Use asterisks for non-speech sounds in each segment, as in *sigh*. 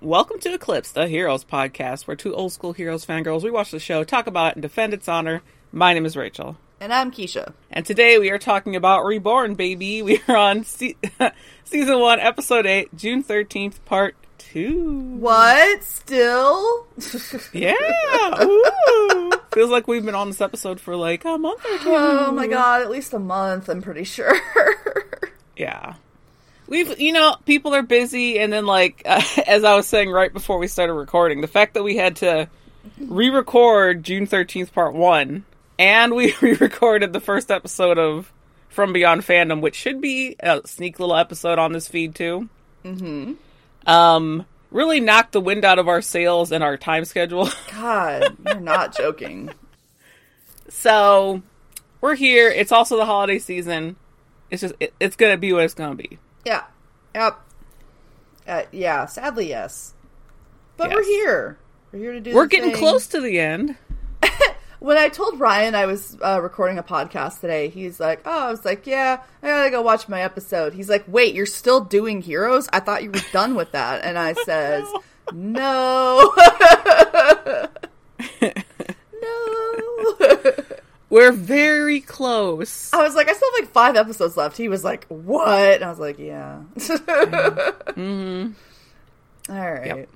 Welcome to Eclipse, the Heroes podcast, where two old school heroes fangirls rewatch the show, talk about it, and defend its honor. My name is Rachel. And I'm Keisha. And today we are talking about Reborn, baby. We are on se- *laughs* season one, episode eight, June 13th, part two. What? Still? *laughs* Yeah. *laughs* Ooh. Feels like we've been on this episode for like a month or two. Oh my god, at least a month, I'm pretty sure. Yeah. We've, you know, people are busy, and then, like, uh, *laughs* as I was saying right before we started recording, the fact that we had to re record June 13th, part one, and we *laughs* re recorded the first episode of From Beyond Fandom, which should be a sneak little episode on this feed, too. Mm-hmm. Um, really knocked the wind out of our sails and our time schedule. *laughs* God, you're not joking. so, we're here. It's also the holiday season. It's just, it, it's gonna be what it's gonna be. Yeah. Yep. Uh, yeah, sadly, yes. But we're here. We're here to do We're getting thing. close to the end. *laughs* When I told Ryan I was uh, recording a podcast today, he's like, "Oh, I was like, yeah, I gotta go watch my episode." He's like, "Wait, you're still doing Heroes? I thought you were done with that." And I *laughs* says, "No, *laughs* no." We're very close. I was like, "I still have like five episodes left." He was like, "What?" And I was like, "Yeah." *laughs* Mm-hmm. All right. Yep.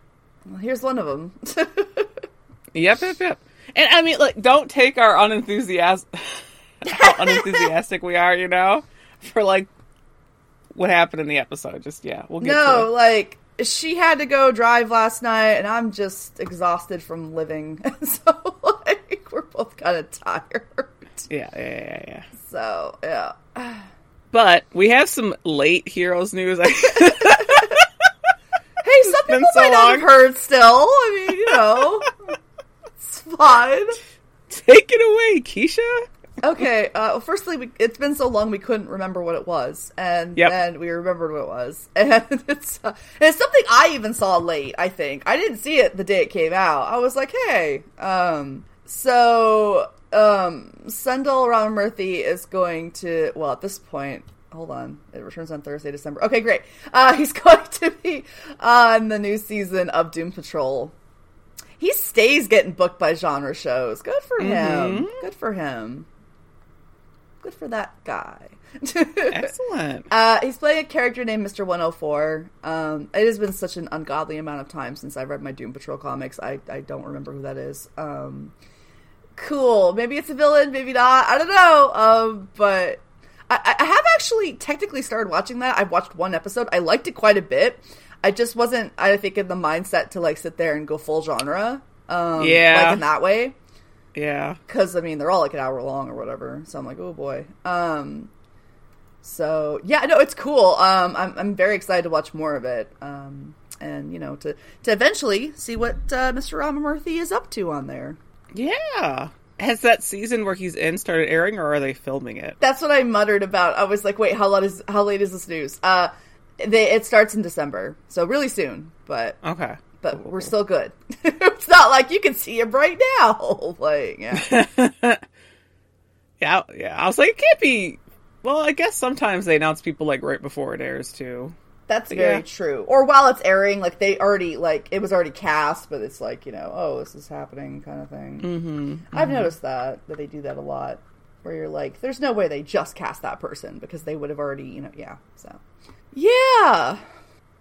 Well, here's one of them. *laughs* Yep, yep, yep. And I mean, like, don't take our unenthusiastic, *laughs* how unenthusiastic we are, you know, for like what happened in the episode. Just yeah, we'll get no, like she had to go drive last night, and I'm just exhausted from living. so both kind of tired. Yeah, yeah, yeah, yeah. So yeah. But we have some late heroes news. *laughs* Hey, some people so might not have heard. Still, I mean, you know, it's fine. Take it away, Keisha. Okay. Uh, well, firstly, we, it's been so long we couldn't remember what it was, and Yep. then we remembered what it was, *laughs* and it's uh, it's something I even saw late. I think I didn't see it the day it came out. I was like, hey, um, so um, Sendhil Ramamurthy is going to well at this point. Hold on, it returns on Thursday, December. Okay, great. Uh, *laughs* he's going to be on the new season of Doom Patrol. He stays getting booked by genre shows. Good for him. Good for him. Good for that guy. Excellent. *laughs* uh, he's playing a character named Mr. 104. Um, it has been such an ungodly amount of time since I've read my Doom Patrol comics. I, I don't remember who that is. Um, cool. Maybe it's a villain, maybe not. I don't know. Um, but I, I have actually technically started watching that. I've watched one episode. I liked it quite a bit. I just wasn't, I think, in the mindset to like sit there and go full genre. Um, Yeah. Like in that way Yeah. because I mean they're all like an hour long or whatever. So I'm like, oh boy. Um, so yeah, no, it's cool. Um, I'm I'm very excited to watch more of it. Um, and you know to to eventually see what uh, Mr. Ramamurthy is up to on there. Yeah. Has that season where he's in started airing, or are they filming it? That's what I muttered about. I was like, wait, how late is how late is this news? Uh, they, it starts in December, so really soon. But Okay. But Cool, we're still good. *laughs* it's not like you can see him right now. *laughs* like yeah. *laughs* Yeah, yeah. I was like, it can't be. Well, I guess sometimes they announce people like right before it airs too. That's But very yeah. true. Or while it's airing, like they already like it was already cast, but it's like you know, oh, this is happening, kind of thing. Mm-hmm, I've noticed that that they do that a lot, where you're like, there's no way they just cast that person because they would have already, you know, yeah. So, yeah,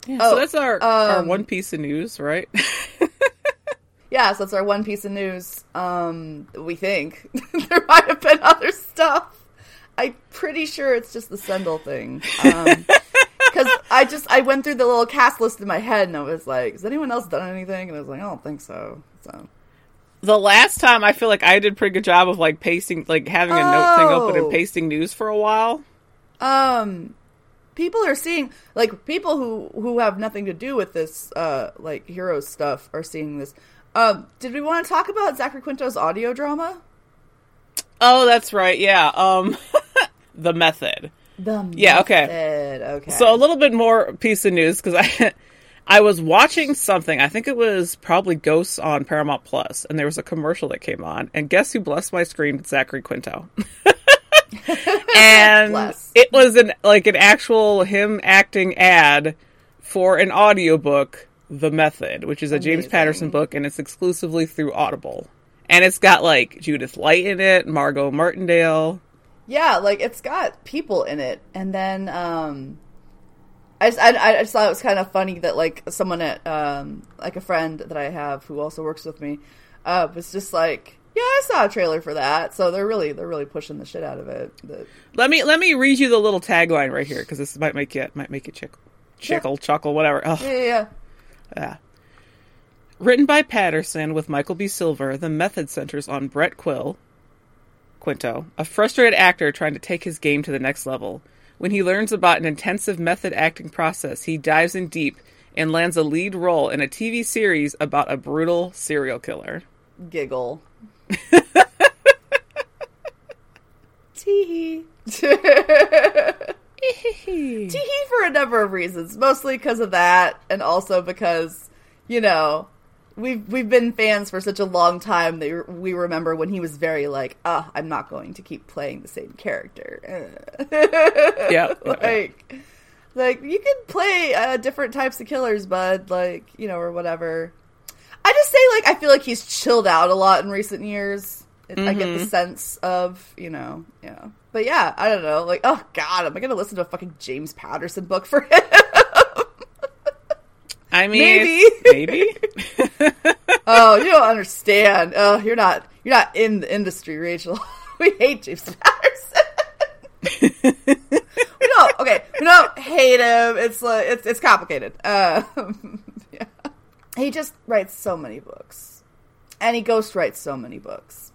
Yeah, Oh, so that's our our um, one piece of news, right? *laughs* yeah. So that's our one piece of news. Um, we think *laughs* there might have been other stuff. I'm pretty sure it's just the Sendhil thing. Um, *laughs* because I just I went through the little cast list in my head and I was like, has anyone else done anything? And I was like, I don't think so. So the last time I feel like I did a pretty good job of like pasting, like having a note thing open Oh. and pasting news for a while. um people are seeing like people who who have nothing to do with this uh like hero stuff are seeing this um did we want to talk about zachary quinto's audio drama Oh, that's right. Yeah. Um, *laughs* the method. the method. Yeah, okay. okay So a little bit more piece of news because *laughs* I I was watching something. I think it was probably Ghosts on Paramount Plus, and there was a commercial that came on. And guess who blessed my screen? Zachary Quinto. *laughs* *laughs* and Bless. it was an like an actual him acting ad for an audiobook The Method, which is a James Patterson book, and it's exclusively through Audible. And it's got like Judith Light in it, Margot Martindale. Yeah, like it's got people in it, and then um, I just, I, I just thought it was kind of funny that like someone at um, like a friend that I have who also works with me, uh, was just like, yeah, I saw a trailer for that, so they're really they're really pushing the shit out of it. The, Let me let me read you the little tagline right here because this might make you might make you chickle, chickle, chuckle, whatever. Yeah, yeah, yeah. Yeah. Written by Patterson with Michael B. Silver, the method centers on Brett Quill, Quinto, a frustrated actor trying to take his game to the next level. When he learns about an intensive method acting process, he dives in deep and lands a lead role in a TV series about a brutal serial killer. giggle. *laughs* Tee *laughs* Tee for a number of reasons, mostly because of that, and also because you know we've we've been fans for such a long time that we remember when he was very like, ah, I'm not going to keep playing the same character. *laughs* Yeah. like, like you can play uh, different types of killers, bud. Like you know, or whatever. I just say like I feel like he's chilled out a lot in recent years. It, I get the sense of you know, yeah. But yeah, I don't know. Like, oh god, am I gonna listen to a fucking James Patterson book for him? *laughs* I mean, Maybe. maybe. *laughs* oh, you don't understand. Oh, you're not you're not in the industry, Rachel. *laughs* we hate James Patterson. we don't. Okay, we don't hate him. It's like it's it's complicated. Um. He just writes so many books, and he ghost writes so many books,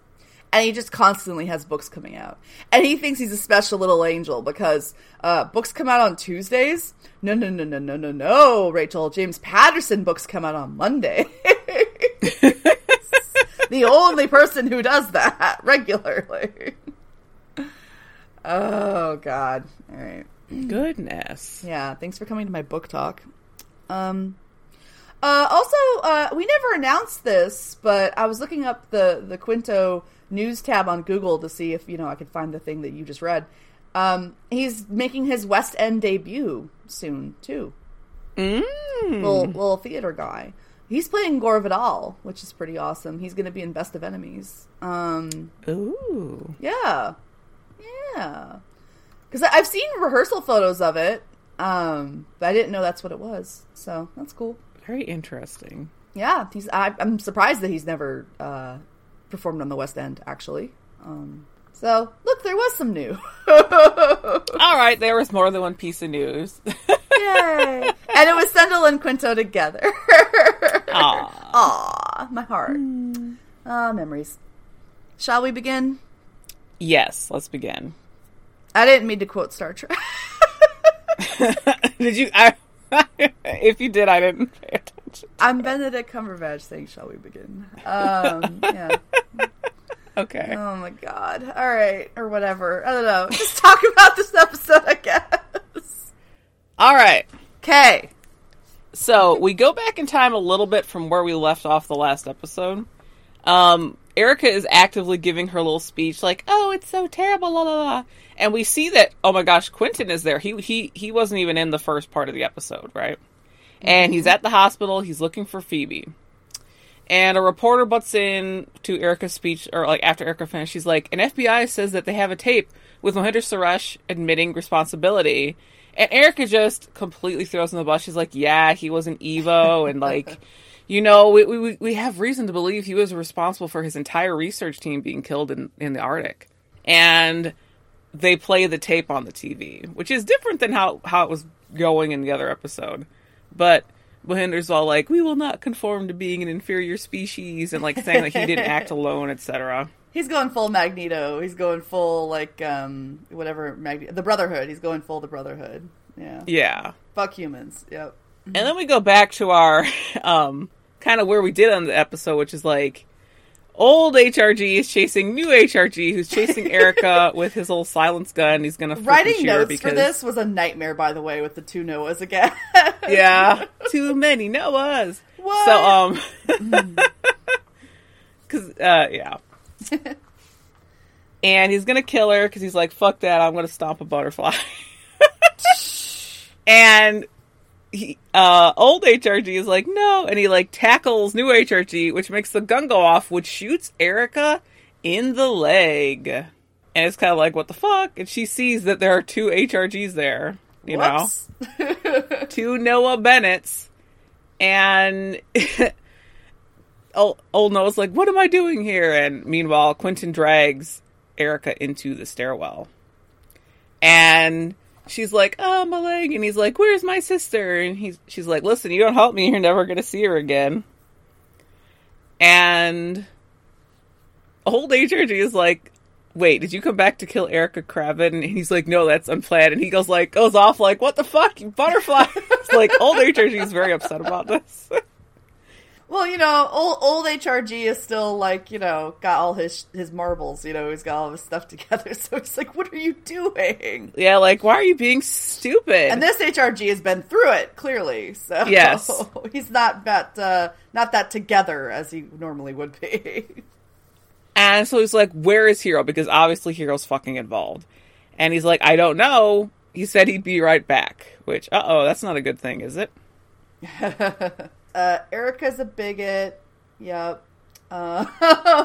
and he just constantly has books coming out. And he thinks he's a special little angel because uh, books come out on Tuesdays. No, no, no, no, no, no, no, Rachel. James Patterson books come out on Monday. *laughs* the only person who does that *laughs* regularly. *laughs* oh God! All right. Goodness. Yeah, thanks for coming to my book talk. Um, uh, also, uh, we never announced this, but I was looking up the the Quinto news tab on Google to see if you know I could find the thing that you just read. Um, he's making his West End debut soon too. Mm. Little little theater guy. He's playing Gore Vidal, which is pretty awesome. He's going to be in Best of Enemies. Um, Ooh. yeah, yeah. Because I've seen rehearsal photos of it, um, but I didn't know that's what it was. So that's cool. Very interesting. Yeah, he's. I, I'm surprised that he's never uh, performed on the West End. Actually, um, so look, there was some new. *laughs* All right, there was more than one piece of news. *laughs* Yay! and it was Sendhil and Quinto together. Aw. *laughs* Aw, my heart. Ah, memories. Shall we begin? Yes, let's begin. I didn't mean to quote Star Trek. did you? I, *laughs* if you did, I didn't pay attention. I'm Benedict Cumberbatch saying, "Shall we begin?" Um, yeah. *laughs* Okay. Oh my god. All right, or whatever. I don't know. Just talk *laughs* about this episode, I guess. All right. Okay. So we go back in time a little bit from where we left off the last episode. Um, Erica is actively giving her little speech, like, "Oh, it's so terrible," la la la, and we see that. Oh my gosh, Quentin is there. He he he wasn't even in the first part of the episode, right? And he's at the hospital. He's looking for Phoebe. And a reporter butts in to Erica's speech, or like after Erica finished, she's like, "An FBI says that they have a tape with Mohinder Suresh admitting responsibility." And Erica just completely throws in the bus. She's like, "Yeah, he was an Evo, and like, you know, we we we have reason to believe he was responsible for his entire research team being killed in in the Arctic." And they play the tape on the TV, which is different than how how it was going in the other episode. But Mohinder's all like, "We will not conform to being an inferior species," and like saying that he didn't act *laughs* alone, etc. He's going full Magneto. He's going full like um whatever Mag- the Brotherhood. He's going full the Brotherhood. Yeah. Yeah. Fuck humans. Yep. And then we go back to our *laughs* um kind of where we did on the episode, which is like old HRG is chasing new HRG, who's chasing Erica *laughs* with his old silence gun. He's gonna Writing shoot notes because for this was a nightmare, by the way, with the two Noahs again. *laughs* yeah, too many Noahs. What? So um, *laughs* because uh yeah. and he's gonna kill her because he's like, "Fuck that! I'm gonna stomp a butterfly." and he, uh, old HRG is like, no, and he like tackles new HRG, which makes the gun go off, which shoots Erica in the leg. And it's kind of like, what the fuck? And she sees that there are two HRGs there, you Whoops. know, *laughs* two Noah Bennetts. And *laughs* old, old Noah's like, what am I doing here? And meanwhile, Quentin drags Erica into the stairwell. And she's like, "Oh, my leg," and he's like, "Where's my sister?" And he's she's like, "Listen, you don't help me, you're never gonna see her again." And old HRG is like, "Wait, did you come back to kill Erica Kravid?" And he's like, "No, that's unplanned." And he goes like, goes off like, "What the fuck, butterfly?" *laughs* it's like old HRG is very upset about this. *laughs* Well, you know, old old HRG is still like you know got all his his marbles. You know, he's got all his stuff *laughs* together. So he's like, "What are you doing?" yeah, like, why are you being stupid? And this HRG has been through it clearly. So Yes. *laughs* he's not that uh, not that together as he normally would be. And so he's like, Where is Hiro? Because obviously Hiro's fucking involved. And he's like, I don't know. He said he'd be right back. Which, uh oh, that's not a good thing, is it? *laughs* uh, Erica's a bigot. Yep. Uh, *laughs*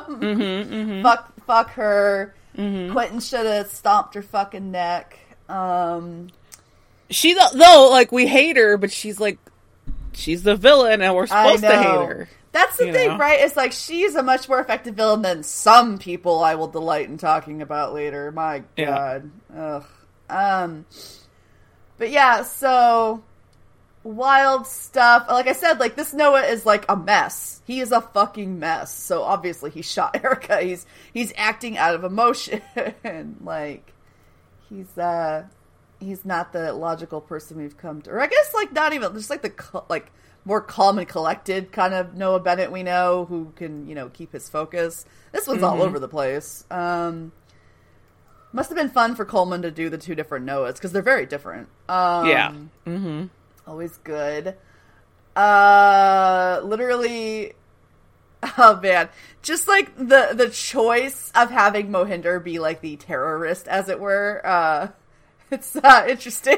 Mm-hmm, Fuck, fuck her. Quentin should have stomped her fucking neck. Um, She, though, like, we hate her, but she's like, she's the villain and we're supposed to hate her. That's the You thing, know? right? It's like she's a much more effective villain than some people I will delight in talking about later. My Yeah. God. Ugh. Um But yeah, so wild stuff. Like I said, like this Noah is like a mess. He is a fucking mess. So obviously he shot *laughs* Erica. He's he's acting out of emotion. *laughs* like he's uh he's not the logical person we've come to or i guess like not even just like the like more calm and collected kind of noah bennett we know who can you know keep his focus this one's all over the place um must have been fun for coleman to do the two different noahs because they're very different um yeah. Mm-hmm. Always good. Uh literally *laughs* oh man. Just like the the choice of having mohinder be like the terrorist as it were uh *laughs* it's uh interesting.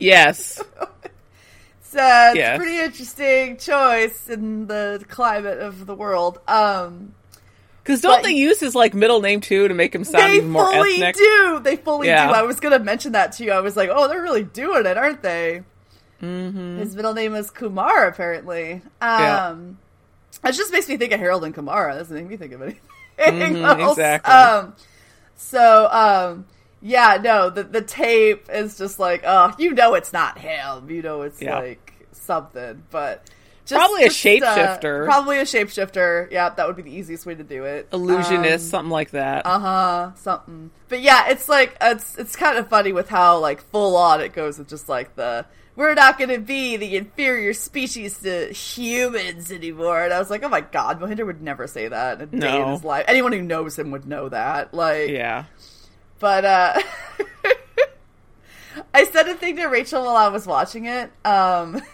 Yes. *laughs* it's, uh, it's a pretty interesting choice in the climate of the world. Um Because don't But- they use his, like, middle name, too, to make him sound they even more fully ethnic? do. They fully Yeah. do i was gonna mention that to you. I was like oh they're really doing it aren't they Mm-hmm. His middle name is Kumar, apparently. Yeah. Um, It just makes me think of Harold and Kumara. It doesn't make me think of anything Mhm, *laughs* else. exactly. Um, so, um, yeah, no, the the tape is just like, oh, you know, it's not him. You know, it's Yeah. like something, but just, Probably a just, shapeshifter. Uh, probably a shapeshifter. Yeah, that would be the easiest way to do it. Illusionist, Um, something like that. uh huh. Something. But yeah, it's like it's it's kind of funny with how like full on it goes with just like the we're not going to be the inferior species to humans anymore. And I was like, oh my god, Mohinder would never say that in a day in his life. Anyone who knows him would know that. Like, yeah. but uh *laughs* I said a thing to Rachel while I was watching it. Um *laughs*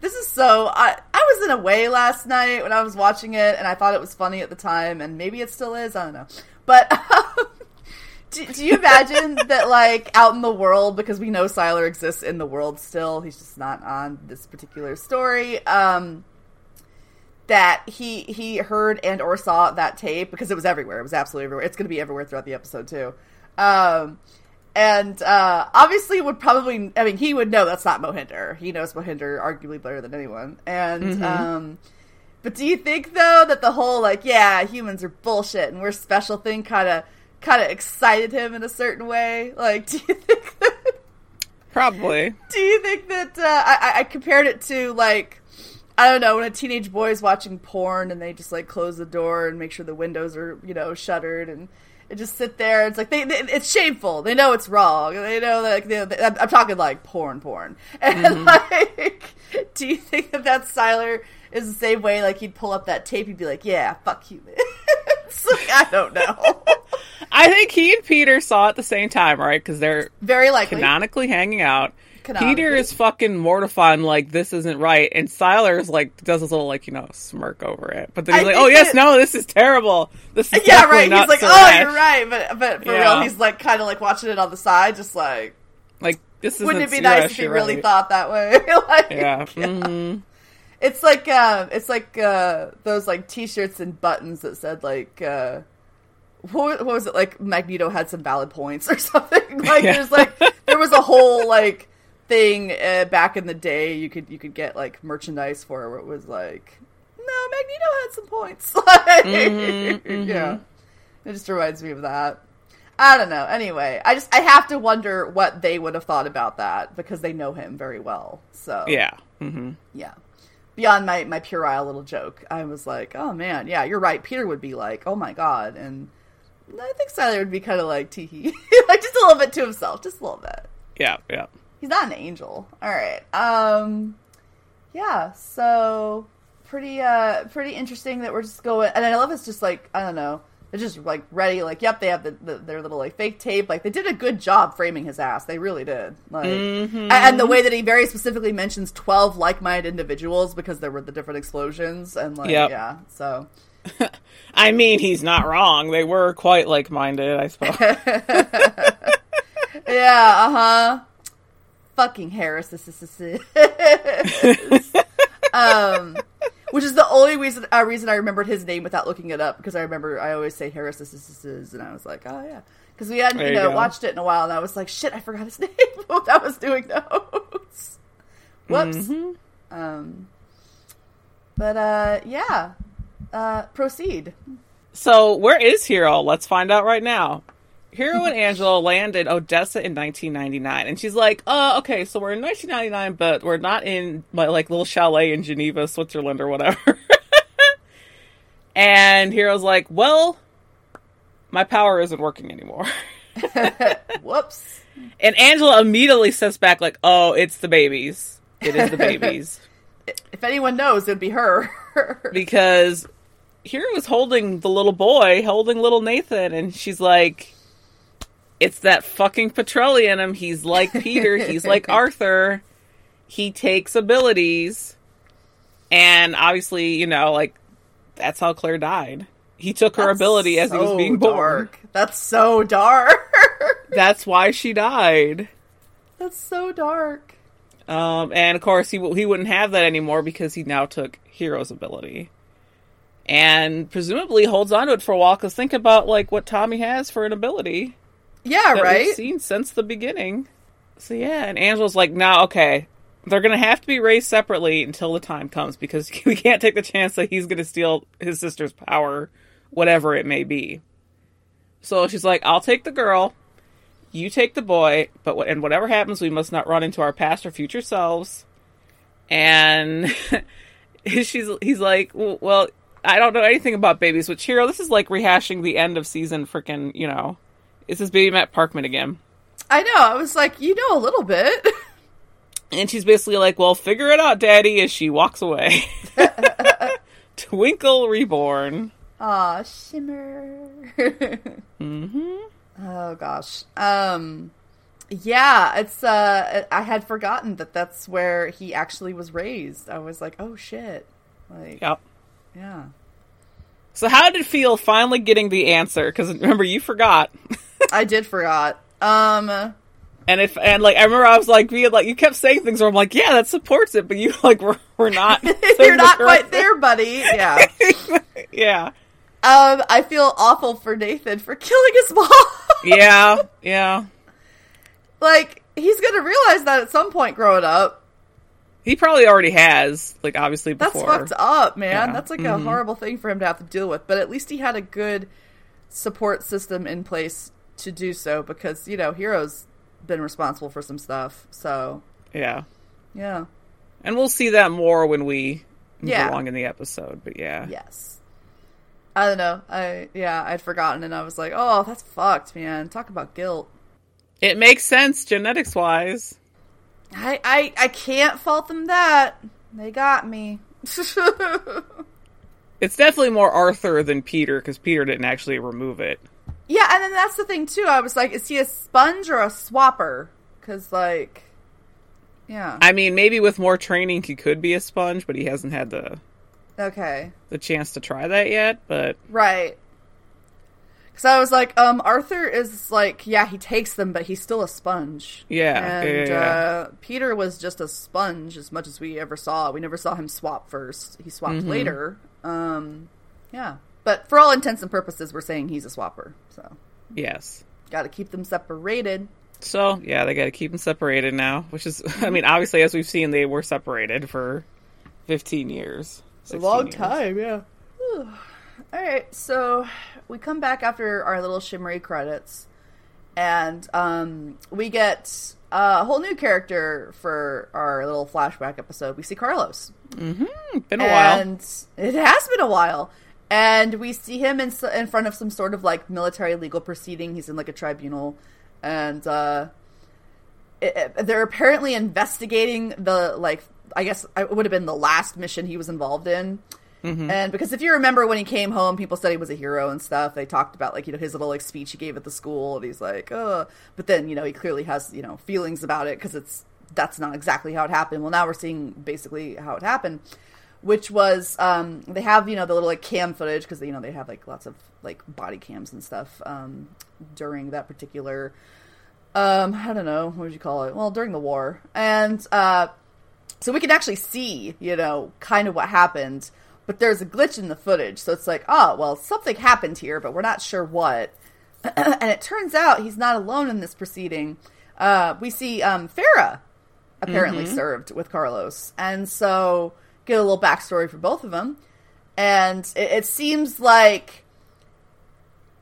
This is so I I was in a way last night when I was watching it and I thought it was funny at the time and maybe it still is, I don't know. But *laughs* um, do, do you imagine that like out in the world because we know Sylar exists in the world still, he's just not on this particular story. Um that he he heard and or saw that tape because it was everywhere. It was absolutely everywhere. It's going to be everywhere throughout the episode too. Um, and uh, obviously would probably. I mean, he would know that's not Mohinder. He knows Mohinder arguably better than anyone. And um, but do you think though that the whole like yeah humans are bullshit and we're special thing kind of kind of excited him in a certain way? Like, *laughs* do you think that? Probably. Do you think that uh, I, I- compared it to like I don't know when a teenage boy is watching porn and they just like close the door and make sure the windows are you know shuttered and just sit there. It's like they, they it's shameful. They know it's wrong. They know that like, they, they- I'm, talking like porn, porn. *laughs* And like, do you think that that Sylar is the same way? Like he'd pull up that tape, he'd be like, "Yeah, fuck you." *laughs* it's like I don't know. I think he and Peter saw it at the same time, right? Because they're Very likely. canonically hanging out. Canonically. Peter is fucking mortified, like this isn't right, and Sylar's like does this little like you know smirk over it, but then he's I like, "Oh yes, no, this is terrible. This is yeah, right. He's like, so "Oh, rash." you're right," but but for Yeah. real, he's like kind of like watching it on the side, just like. Like This Wouldn't it be nice if he really right. thought that way? *laughs* like, Yeah. mhm. It's like uh, it's like uh, those like T-shirts and buttons that said like uh, what, what was it like Magneto had some valid points or *laughs* something. *laughs* Like Yeah. there's like there was a whole like thing uh, back in the day you could you could get like merchandise for where it was like no Magneto had some points. *laughs* like, Mhm, mhm. Yeah, it just reminds me of that. I don't know. Anyway, I just I have to wonder what they would have thought about that because they know him very well. So Yeah. hmm yeah. Beyond my my puerile little joke, I was like, oh man, yeah, you're right. Peter would be like, oh my god, and I think Sylar would be kind of like teehee, *laughs* like just a little bit to himself, just a little bit. Yeah. Yeah. He's not an angel. All right. Um, yeah. So pretty uh pretty interesting that we're just going, and I love it's just like I don't know. They're just like ready, like yep, they have the, the their little like fake tape. Like they did a good job framing his ass. They really did. Like, Mhm. and, and the way that he very specifically mentions twelve like-minded individuals because there were the different explosions and like Yep. yeah. So *laughs* I mean, he's not wrong. They were quite like-minded, I suppose. *laughs* yeah, uh huh. Fucking Harris, this is *laughs* um, which is the only reason uh, reason I remembered his name without looking it up because I remember I always say Harris, this is, this and I was like, oh yeah, because we hadn't you you know go. watched it in a while, and I was like, shit, I forgot his name while I was doing notes. Whoops. Mhm. Um, but uh, yeah, uh, proceed. So, where is Hiro? Let's find out right now. Hiro and *laughs* Angela land in Odessa in 1999, and she's like, "Uh, okay, so we're in 1999, but we're not in my like little chalet in Geneva, Switzerland, or whatever." *laughs* and Hiro's like, "Well, my power isn't working anymore." *laughs* Whoops. and Angela immediately says back, like, "Oh, it's the babies. It is the babies." If anyone knows, it'd be her. because Hiro is holding the little boy, holding little Nathan, and she's like, "It's that fucking Petroleum. him. He's like *laughs* Peter. he's like Arthur. He takes abilities, and obviously, you know, like that's how Claire died. He took her That's ability as he was being born. dark. That's so dark. *laughs* That's why she died." That's so dark. Um, and of course, he w- he wouldn't have that anymore because he now took Hiro's ability, and presumably holds on to it for a while. Because think about like what Tommy has for an ability Yeah, right. we've seen since the beginning. So yeah, and Angela's like, now okay, they're gonna have to be raised separately until the time comes because *laughs* we can't take the chance that he's gonna steal his sister's power, whatever it may be. So she's like, I'll take the girl, you take the boy, but and whatever happens, we must not run into our past or future selves. And *laughs* she's he's like, well, well, I don't know anything about babies. Which Hiro? This is like rehashing the end of season freaking. You know, this is baby Matt Parkman again. I know. I was like, you know a little bit. *laughs* And she's basically like, "Well, figure it out, Daddy," as she walks away. *laughs* Twinkle reborn. Aw, shimmer. *laughs* mm-hmm. oh gosh. Um, yeah, it's. Uh, I had forgotten that that's where he actually was raised. I was like, oh shit. Like, Yep. Yeah. So how did it feel finally getting the answer? Because remember, you forgot. *laughs* I did forgot. Um. And if and like I remember, I was like being like you kept saying things where I'm like, yeah, that supports it, but you *laughs* like we're, we're not. *laughs* You're not quite there, buddy. Yeah. yeah, Um, I feel awful for Nathan for killing his mom. yeah, yeah. like he's gonna realize that at some point growing up. He probably already has, like obviously That's fucked up, man. Yeah. That's like a Mhm. horrible thing for him to have to deal with. But at least he had a good support system in place to do so because you know Hiro's been responsible for some stuff. So Yeah, yeah, and we'll see that more when we move Yeah. along in the episode. But yeah, yes. I don't know. I yeah, I'd forgotten, and I was like, oh, that's fucked, man. Talk about guilt. it makes sense genetics wise. I I I can't fault them that they got me. *laughs* It's definitely more Arthur than Peter because Peter didn't actually remove it. Yeah, and then that's the thing too. I was like, is he a sponge or a swapper? Because like, yeah, I mean, maybe with more training, he could be a sponge, but he hasn't had the okay, the chance to try that yet. But right. Because I was like, um, Arthur is like, yeah, he takes them, but he's still a sponge. Yeah, and yeah, yeah, yeah. Uh, Peter was just a sponge as much as we ever saw. We never saw him swap first. He swapped Mm-hmm. later. Um, yeah, but for all intents and purposes, we're saying he's a swapper. So Yes. got to keep them separated. So yeah, they got to keep them separated now. Which is, *laughs* I mean, obviously, as we've seen, they were separated for fifteen years. 16 years. Time. Yeah. All right, so we come back after our little shimmery credits, and um, we get a whole new character for our little flashback episode. We see Carlos, Mhm. Been a while. and it has been a while. And we see him in in front of some sort of like military legal proceeding. He's in like a tribunal, and uh, it, it- they're apparently investigating the like I guess it would have been the last mission he was involved in. And because if you remember when he came home, people said he was a hero and stuff. They talked about like you know his little like speech he gave at the school, and he's like, oh, but then you know he clearly has you know feelings about it because it's that's not exactly how it happened. Well, now we're seeing basically how it happened, which was um, they have you know the little like cam footage because you know they have like lots of like body cams and stuff um, during that particular um i don't know what would you call it? Well during the war. And uh so we can actually see you know kind of what happened but there's a glitch in the footage so it's like oh well something happened here but we're not sure what. *clears throat* And it turns out he's not alone in this proceeding. Uh we see um farah apparently served with carlos. And so get a little backstory for both of them and it, it seems like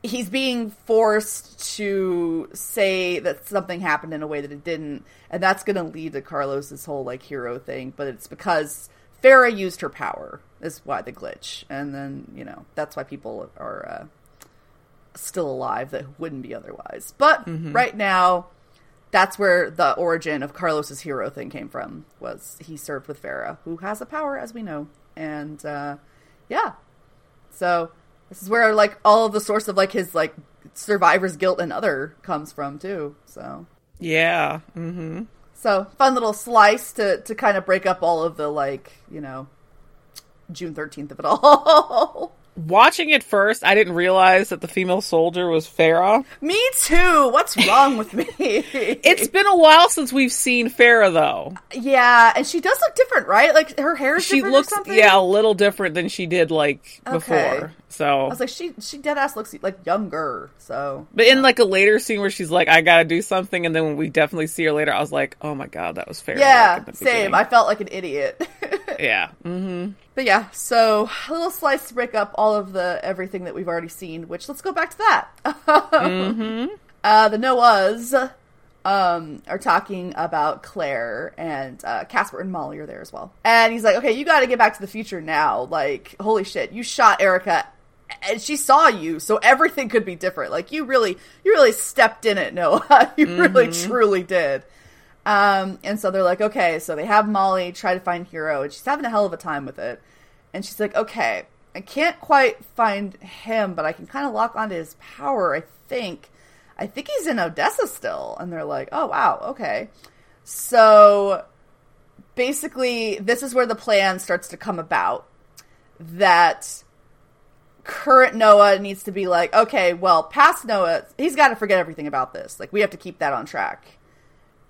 he's being forced to say that something happened in a way that it didn't, and that's going to lead to Carlos's whole like hero thing. But it's because Farah used her power is why the glitch, and then you know that's why people are uh, still alive that wouldn't be otherwise. But right now, that's where the origin of Carlos's hero thing came from. Was he served with Farah, who has a power, as we know, and uh, yeah, so this is where like all of the source of like his like survivor's guilt and other comes from too. So Yeah. hmm so fun little slice to to kind of break up all of the like you know June thirteenth of it all. *laughs* Watching it first, I didn't realize that the female soldier was Farah. me too. What's wrong with me? It's been a while since we've seen Farah, though. yeah, and she does look different, right? Like her hair is She looks, yeah, a little different than she did like Okay. before. So, I was like, she she dead ass looks like younger. So but in like a later scene where she's like, "I gotta do something," and then when we definitely see her later, I was like, "Oh my god, that was fair. yeah, like, same. beginning. I felt like an idiot. *laughs* yeah. hmm But yeah, so a little slice to break up all of the everything that we've already seen. Which let's go back to that. *laughs* uh, the Noahs um, are talking about Claire and uh, Caspar and Molly are there as well. And he's like, "Okay, you got to get back to the future now. Like, holy shit, you shot Erica." And she saw you, so everything could be different. Like you really, you really stepped in it, Noah. *laughs* you really, truly did. Um, and so they're like, okay, so they have Molly try to find Hero, and she's having a hell of a time with it. And she's like, okay, I can't quite find him, but I can kind of lock onto his power, I think. I think he's in Odessa still. And they're like, oh, wow, okay. So basically, this is where the plan starts to come about that current Noah needs to be like, okay, well, past Noah, he's got to forget everything about this. Like, we have to keep that on track.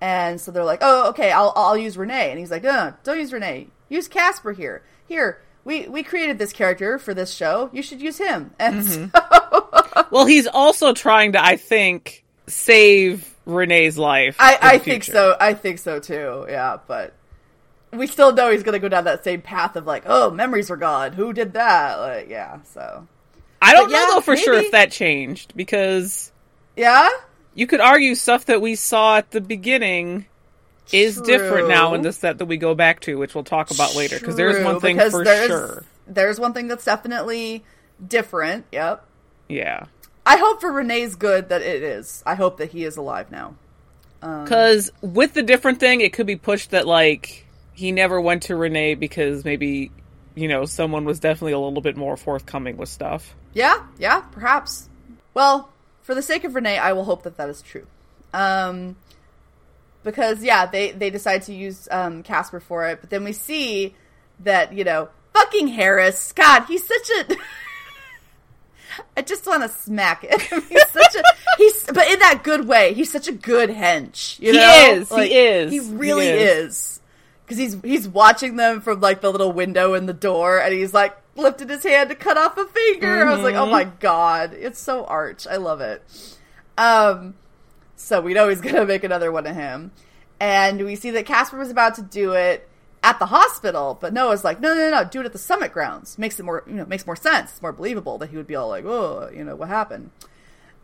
And so they're like, "Oh, okay, I'll I'll use Renee." And he's like, "No, don't use Renee. Use Caspar here. Here, we we created this character for this show. You should use him." And mm-hmm. so, *laughs* Well, he's also trying to, I think, save Renee's life. I I think so. I think so too. Yeah, but we still know he's gonna go down that same path of like, "Oh, memories are gone. Who did that?" Like, yeah. So I don't But know yeah, though for sure if that changed because yeah, you could argue stuff that we saw at the beginning is different now in the set that we go back to, which we'll talk about later. Because there's one thing for there's, sure. There's one thing that's definitely different. Yep. Yeah. I hope for Renee's good that it is. I hope that he is alive now. Um, because with the different thing, it could be pushed that, like, he never went to Renee because maybe, you know, someone was definitely a little bit more forthcoming with stuff. Yeah, yeah, perhaps. Well, for the sake of Renee, I will hope that that is true. Um, because yeah, they they decide to use um, Caspar for it, but then we see that you know fucking Harris. God, he's such a. *laughs* I just want to smack him. *laughs* he's such a he's, but in that good way. He's such a good hench. You He know? is, he is, He he really is. is. Because he's he's watching them from like the little window in the door, and he's like lifted his hand to cut off a finger. I was like, oh Mm-hmm. my god, it's so arch. I love it. Um, so we know he's *laughs* gonna make another one of him, and we see that Caspar was about to do it at the hospital, but Noah's like, no, no, no, do it at the summit grounds. Makes it more, you know, makes more sense. It's more believable that he would be all like, oh, you know, what happened.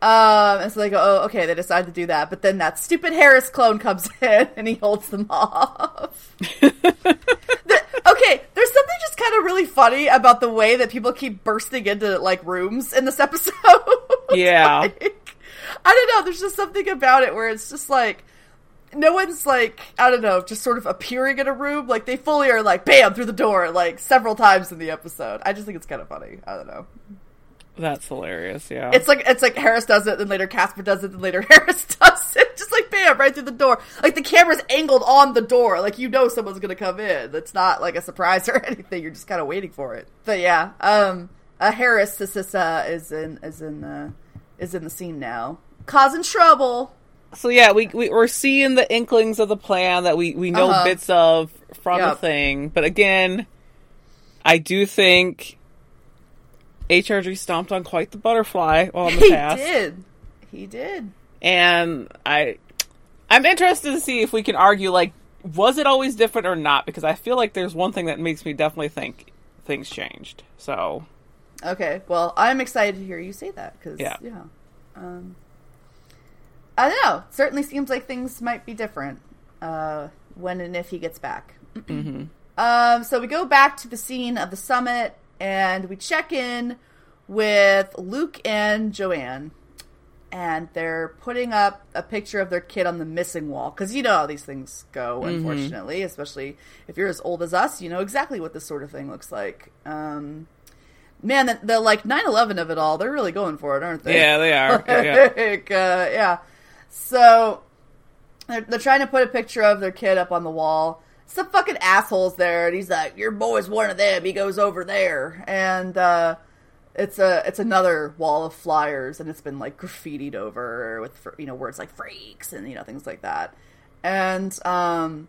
Um, and so they go, oh, okay, they decide to do that, but then that stupid Harris clone comes *laughs* in and he holds them off. *laughs* The- okay, there's something just kind of really funny about the way that people keep bursting into like rooms in this *laughs* episode. Yeah. Like, I don't know. There's just something about it where it's just like no one's like I don't know, just sort of appearing in a room. Like they fully are like bam through the door like several times in the episode. I just think it's kind of funny. I don't know. That's hilarious. Yeah. It's like it's like Harris does it, then later Caspar does it, then later *laughs* Harris does it. Just like bam, right through the door. Like the camera's angled on the door, like you know someone's gonna come in. That's not like a surprise *laughs* or anything. You're just kind of waiting for it. But yeah, um, uh, Harris Sississa is in is in the is in the scene now, causing trouble. so yeah, we, we we're seeing the inklings of the plan that we we know Uh-huh. bits of from the thing, but again, I do think HRG stomped on quite the butterfly on the past. He did. He did. and I I'm interested to see if we can argue like was it always different or not because I feel like there's one thing that makes me definitely think things changed. So Okay, well, I'm excited to hear you say that because Yeah. yeah, um, I don't know. Certainly seems like things might be different uh, when and if he gets back. Um, so we go back to the scene of the summit and we check in with Luke and Joanne, and they're putting up a picture of their kid on the missing wall because you know how these things go. Unfortunately, especially if you're as old as us, you know exactly what this sort of thing looks like. Um, man, the, the like 9/11 of it all, they're really going for it, aren't they? yeah, they are. *laughs* yeah. uh, yeah. So they're, they're trying to put a picture of their kid up on the wall. Some fucking assholes there, and he's like, "Your boy's one of them." He goes over there, and uh, it's a it's another wall of flyers, and it's been like graffitied over with you know words like "freaks" and you know things like that. And um,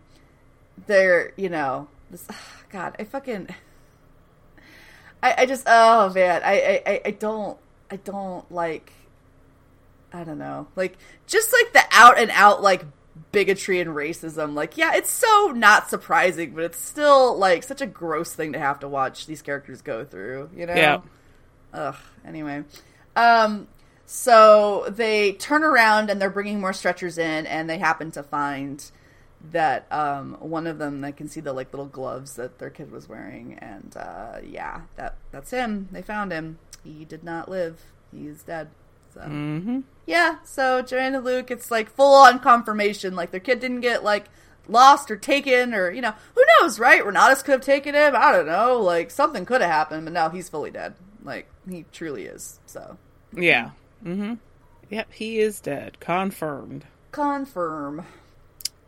they're you know this. *sighs* God, I fucking. I, I just oh man I, I I- I don't I don't like I don't know like just like the out and out like bigotry and racism like yeah it's so not surprising but it's still like such a gross thing to have to watch these characters go through you know? Yeah. ugh anyway. Um so they turn around and they're bringing more stretchers in and they happen to find that um one of them that can see the like little gloves that their kid was wearing and uh yeah that that's him. They found him. He did not live. He's dead so hmm yeah so joanna luke it's like full on confirmation. Like their kid didn't get like lost or taken or you know who knows right? Renautas could have taken him. I don't know. Like something could have happened but now he's fully dead. Like he truly is so. Yeah. hmm Yep, he is dead. Confirmed. confirm.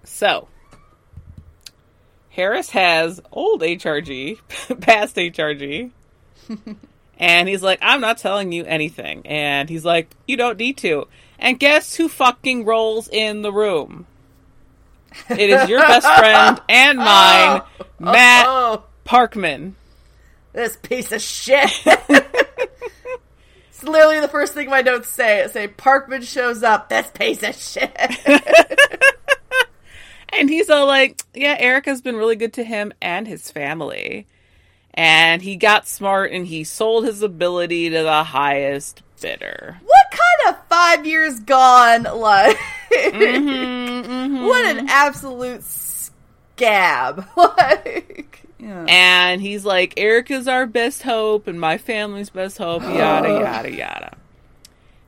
So, Harris has old HRG, *laughs* past HRG, *laughs* and he's like, I'm not telling you anything. And he's like, You don't need to. And guess who fucking rolls in the room? It is your best friend *laughs* and oh. mine, Matt oh, oh Parkman. this piece of shit. it's literally the first thing my notes say. It say Parkman shows up. This piece of shit. *laughs* And he's all like, Yeah, Erica's been really good to him and his family. And he got smart and he sold his ability to the highest bidder. what kind of five years gone? Like, Mm-hmm, what an absolute scab. *laughs* Like, yeah. And he's like, Erica's our best hope and my family's best hope, yada, yada, yada.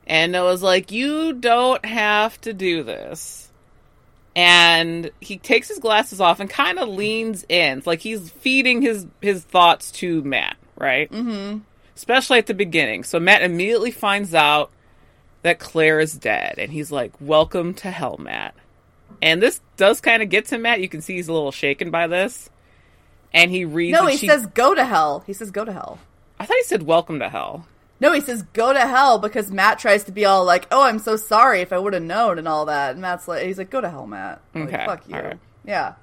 And Noah's like, You don't have to do this. And he takes his glasses off and kind of leans in. It's like he's feeding his, his thoughts to Matt, right? Mm-hmm. Especially at the beginning. So Matt immediately finds out that Claire is dead. And he's like, Welcome to hell, Matt. And this does kind of get to Matt. You can see he's a little shaken by this. And he reads. no, he she- says go to hell. He says go to hell. I thought he said "Welcome to Hell." No, he says go to hell because Matt tries to be all like, "Oh, I'm so sorry if I would have known" and all that. And Matt's like, he's like, "Go to hell, Matt. Like, Okay, fuck you." right. Yeah.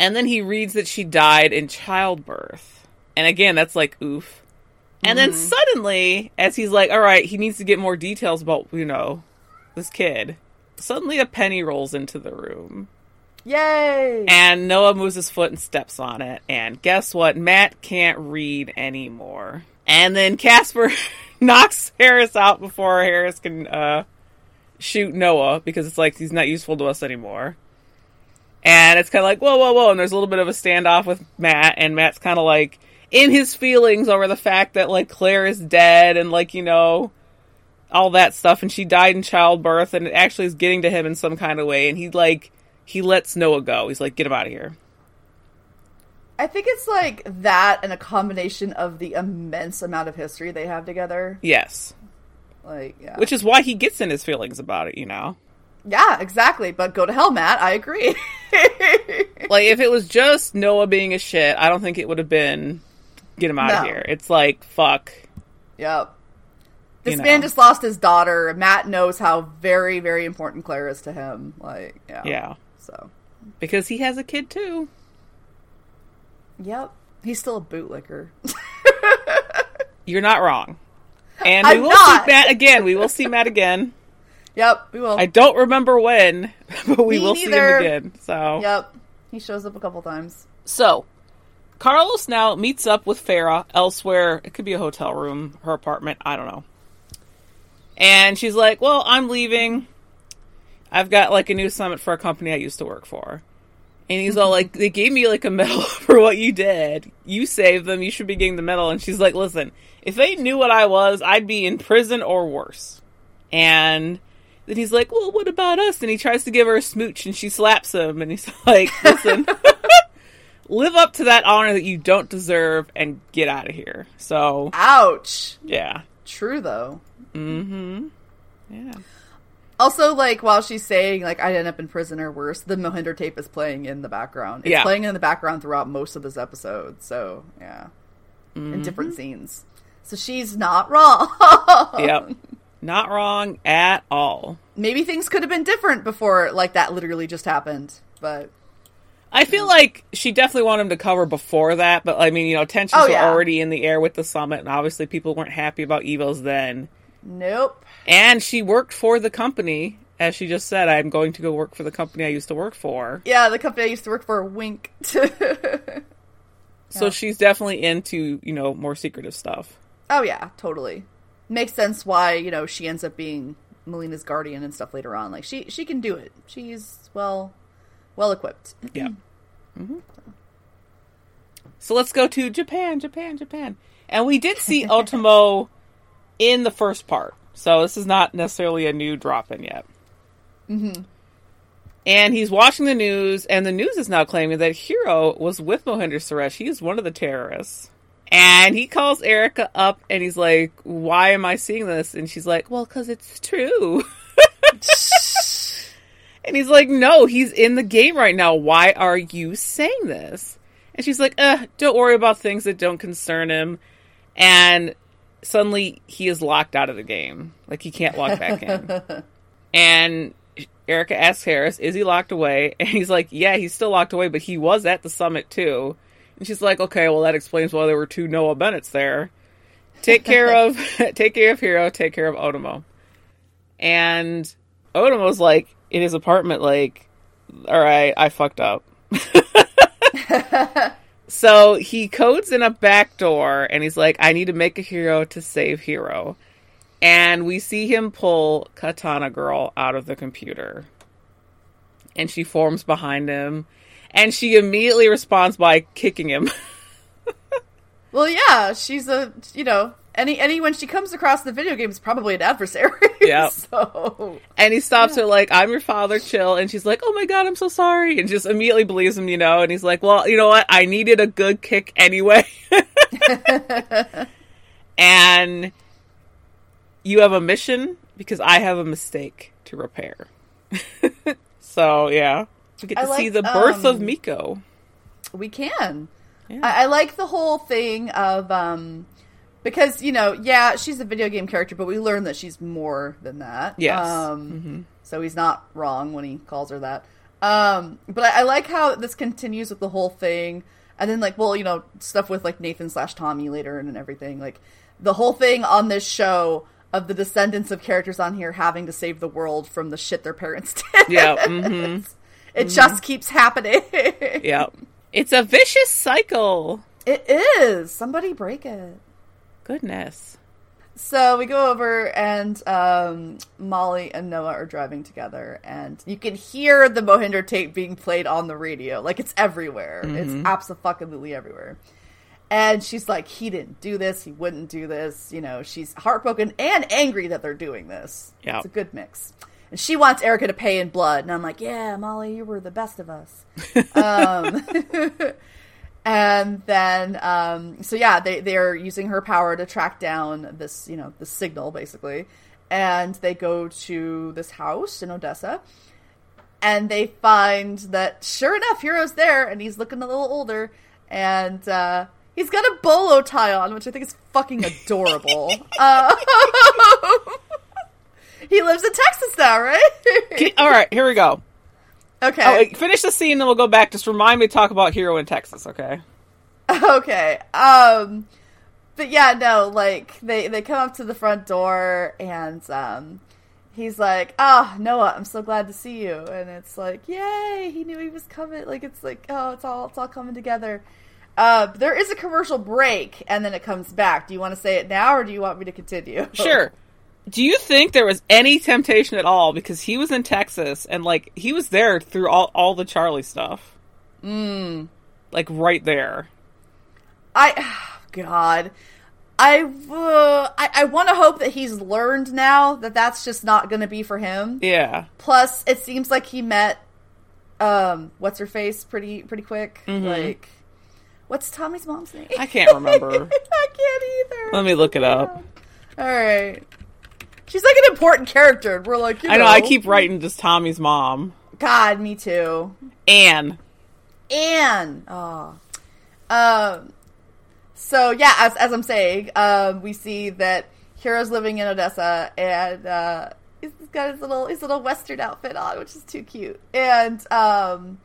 And then he reads that she died in childbirth. And again, that's like oof. And then mm-hmm. suddenly, as he's like, all right, he needs to get more details about, you know, this kid. Suddenly a penny rolls into the room. Yay! And Noah moves his foot and steps on it. And guess what? Matt can't read anymore. And then Caspar *laughs* knocks Harris out before Harris can uh, shoot Noah because it's like he's not useful to us anymore. And it's kind of like, whoa, whoa, whoa. And there's a little bit of a standoff with Matt. And Matt's kind of like in his feelings over the fact that, like, Claire is dead and, like, you know, all that stuff. And she died in childbirth. And it actually is getting to him in some kind of way. And he, like, he lets Noah go. He's like, get him out of here. I think it's like that and a combination of the immense amount of history they have together. Yes. Like, yeah. Which is why he gets in his feelings about it, you know? yeah, exactly. But go to hell, Matt. I agree. *laughs* Like, if it was just Noah being a shit, I don't think it would have been get him out of here. It's like, fuck. yep. This You know. man just lost his daughter. Matt knows how very, very important Claire is to him. Like, yeah. Yeah. So, Because he has a kid too. Yep. He's still a bootlicker. *laughs* You're not wrong. And we I'm will not. see Matt again. We will see Matt again. *laughs* yep, we will. I don't remember when, *laughs* but we Me will see him again. So Yep. He shows up a couple times. So, Carlos now meets up with Farah elsewhere. It could be a hotel room, her apartment, I don't know. And she's like, Well, I'm leaving. I've got like a new summit for a company I used to work for. And he's all like, They gave me like a medal *laughs* for what you did. You saved them. You should be getting the medal. And she's like, Listen, if they knew what I was, I'd be in prison or worse. And then he's like, Well, what about us? And he tries to give her a smooch and she slaps him. And he's *laughs* like, Listen, *laughs* live up to that honor that you don't deserve and get out of here. So, Ouch. yeah. True though. Mm hmm. Yeah. Also, like while she's saying like I'd end up in prison or worse, the Mohinder tape is playing in the background. It's Yeah. playing in the background throughout most of this episode. So yeah, Mm-hmm. in different scenes. So she's not wrong. *laughs* Yep. Not wrong at all. Maybe things could have been different before like that literally just happened. But I feel like she definitely wanted him to cover before that, but I mean, you know, tensions Oh, were yeah. already in the air with the summit, and obviously people weren't happy about evils then. Nope. And she worked for the company, as she just said, I'm going to go work for the company I used to work for. Yeah, the company I used to work for, wink. *laughs* So she's definitely into, you know, more secretive stuff. oh yeah, totally. Makes sense why you know she ends up being Malina's guardian and stuff later on. Like she she can do it. She's well well equipped. *clears throat* Yeah. hmm So let's go to Japan, Japan, Japan. And we did see *laughs* Otomo in the first part. So this is not necessarily a new drop in yet. Mm-hmm. And he's watching the news, and the news is now claiming that Hiro was with Mohinder Suresh. He is one of the terrorists. And he calls Erica up and he's like, Why am I seeing this? And she's like, Well, because it's true. *laughs* And he's like, no, he's in the game right now. Why are you saying this? And she's like, uh, don't worry about things that don't concern him. And suddenly he is locked out of the game. Like he can't log back in. *laughs* and Erica asks Harris, is he locked away? *laughs* And he's like, yeah, he's still locked away, but he was at the summit too. And she's like, okay, well that explains why there were two Noah Bennetts there. Take care of, *laughs* take care of Hiro, take care of Otomo. And Otomo's like in his apartment, like, all right, I fucked up. So he codes in a back door and he's like, I need to make a hero to save Hiro. And we see him pull Katana Girl out of the computer. And she forms behind him. And she immediately responds by kicking him. *laughs* Well, yeah, she's a you know any any when she comes across the video game is probably an adversary. *laughs* Yep. so And he stops her like, I'm your father, chill. And she's like, oh my god, I'm so sorry. And just immediately believes him, you know. And he's like, well, you know what? I needed a good kick anyway. *laughs* and you have a mission because I have a mistake to repair. *laughs* so, yeah. We get to see the birth of um, Miko. we can. Yeah. I, I like the whole thing of um because you know, yeah, she's a video game character, but we learn that she's more than that. Yes. Um, So he's not wrong when he calls her that. Um, but I, I like how this continues with the whole thing, and then like, well, you know, stuff with like Nathan slash Tommy later and and everything. Like the whole thing on this show of the descendants of characters on here having to save the world from the shit their parents *laughs* did. Yeah. hmm It just keeps happening. Yeah. It's a vicious cycle. It is. Somebody break it. Goodness. So we go over, and um, Molly and Noah are driving together, and you can hear the Mohinder tape being played on the radio. Like it's everywhere. It's absolutely everywhere. And she's like, he didn't do this. He wouldn't do this. You know, she's heartbroken and angry that they're doing this. Yeah. It's a good mix. And she wants Erica to pay in blood. And I'm like, yeah, Molly, you were the best of us. *laughs* um, *laughs* and then, um, so yeah, they, they're using her power to track down this, you know, the signal, basically. And they go to this house in Odessa. And they find that, sure enough, Hiro's there. And he's looking a little older. And, uh, He's got a bolo tie on, which I think is fucking adorable. *laughs* uh, *laughs* he lives in Texas now, right? All right, here we go. Okay. Oh, finish the scene, then we'll go back. Just remind me to talk about Hiro in Texas, okay? *laughs* okay. Um but yeah, no, like they they come up to the front door and um he's like, "Ah, Noah, I'm so glad to see you." And it's like, "Yay, he knew he was coming." Like it's like, "Oh, it's all it's all coming together." Uh, there is a commercial break and then it comes back. Do you want to say it now or do you want me to continue? Sure. *laughs* Do you think there was any temptation at all because he was in Texas and like he was there through all all the Charlie stuff? Mm. Like right there. I *sighs* God, I uh, I, I want to hope that he's learned now that that's just not going to be for him. Yeah. Plus, it seems like he met um what's her face pretty pretty quick. Like, what's Tommy's mom's name? Mm-hmm. I can't remember. *laughs* I can't either. Let me look it up. All right. She's like an important character. and We're like, you I know I keep writing just Tommy's mom. God, me too. Anne. Anne. Oh. Um. So yeah, as as I'm saying, um, we see that Hiro's living in Odessa, and uh, he's got his little his little Western outfit on, which is too cute. And um,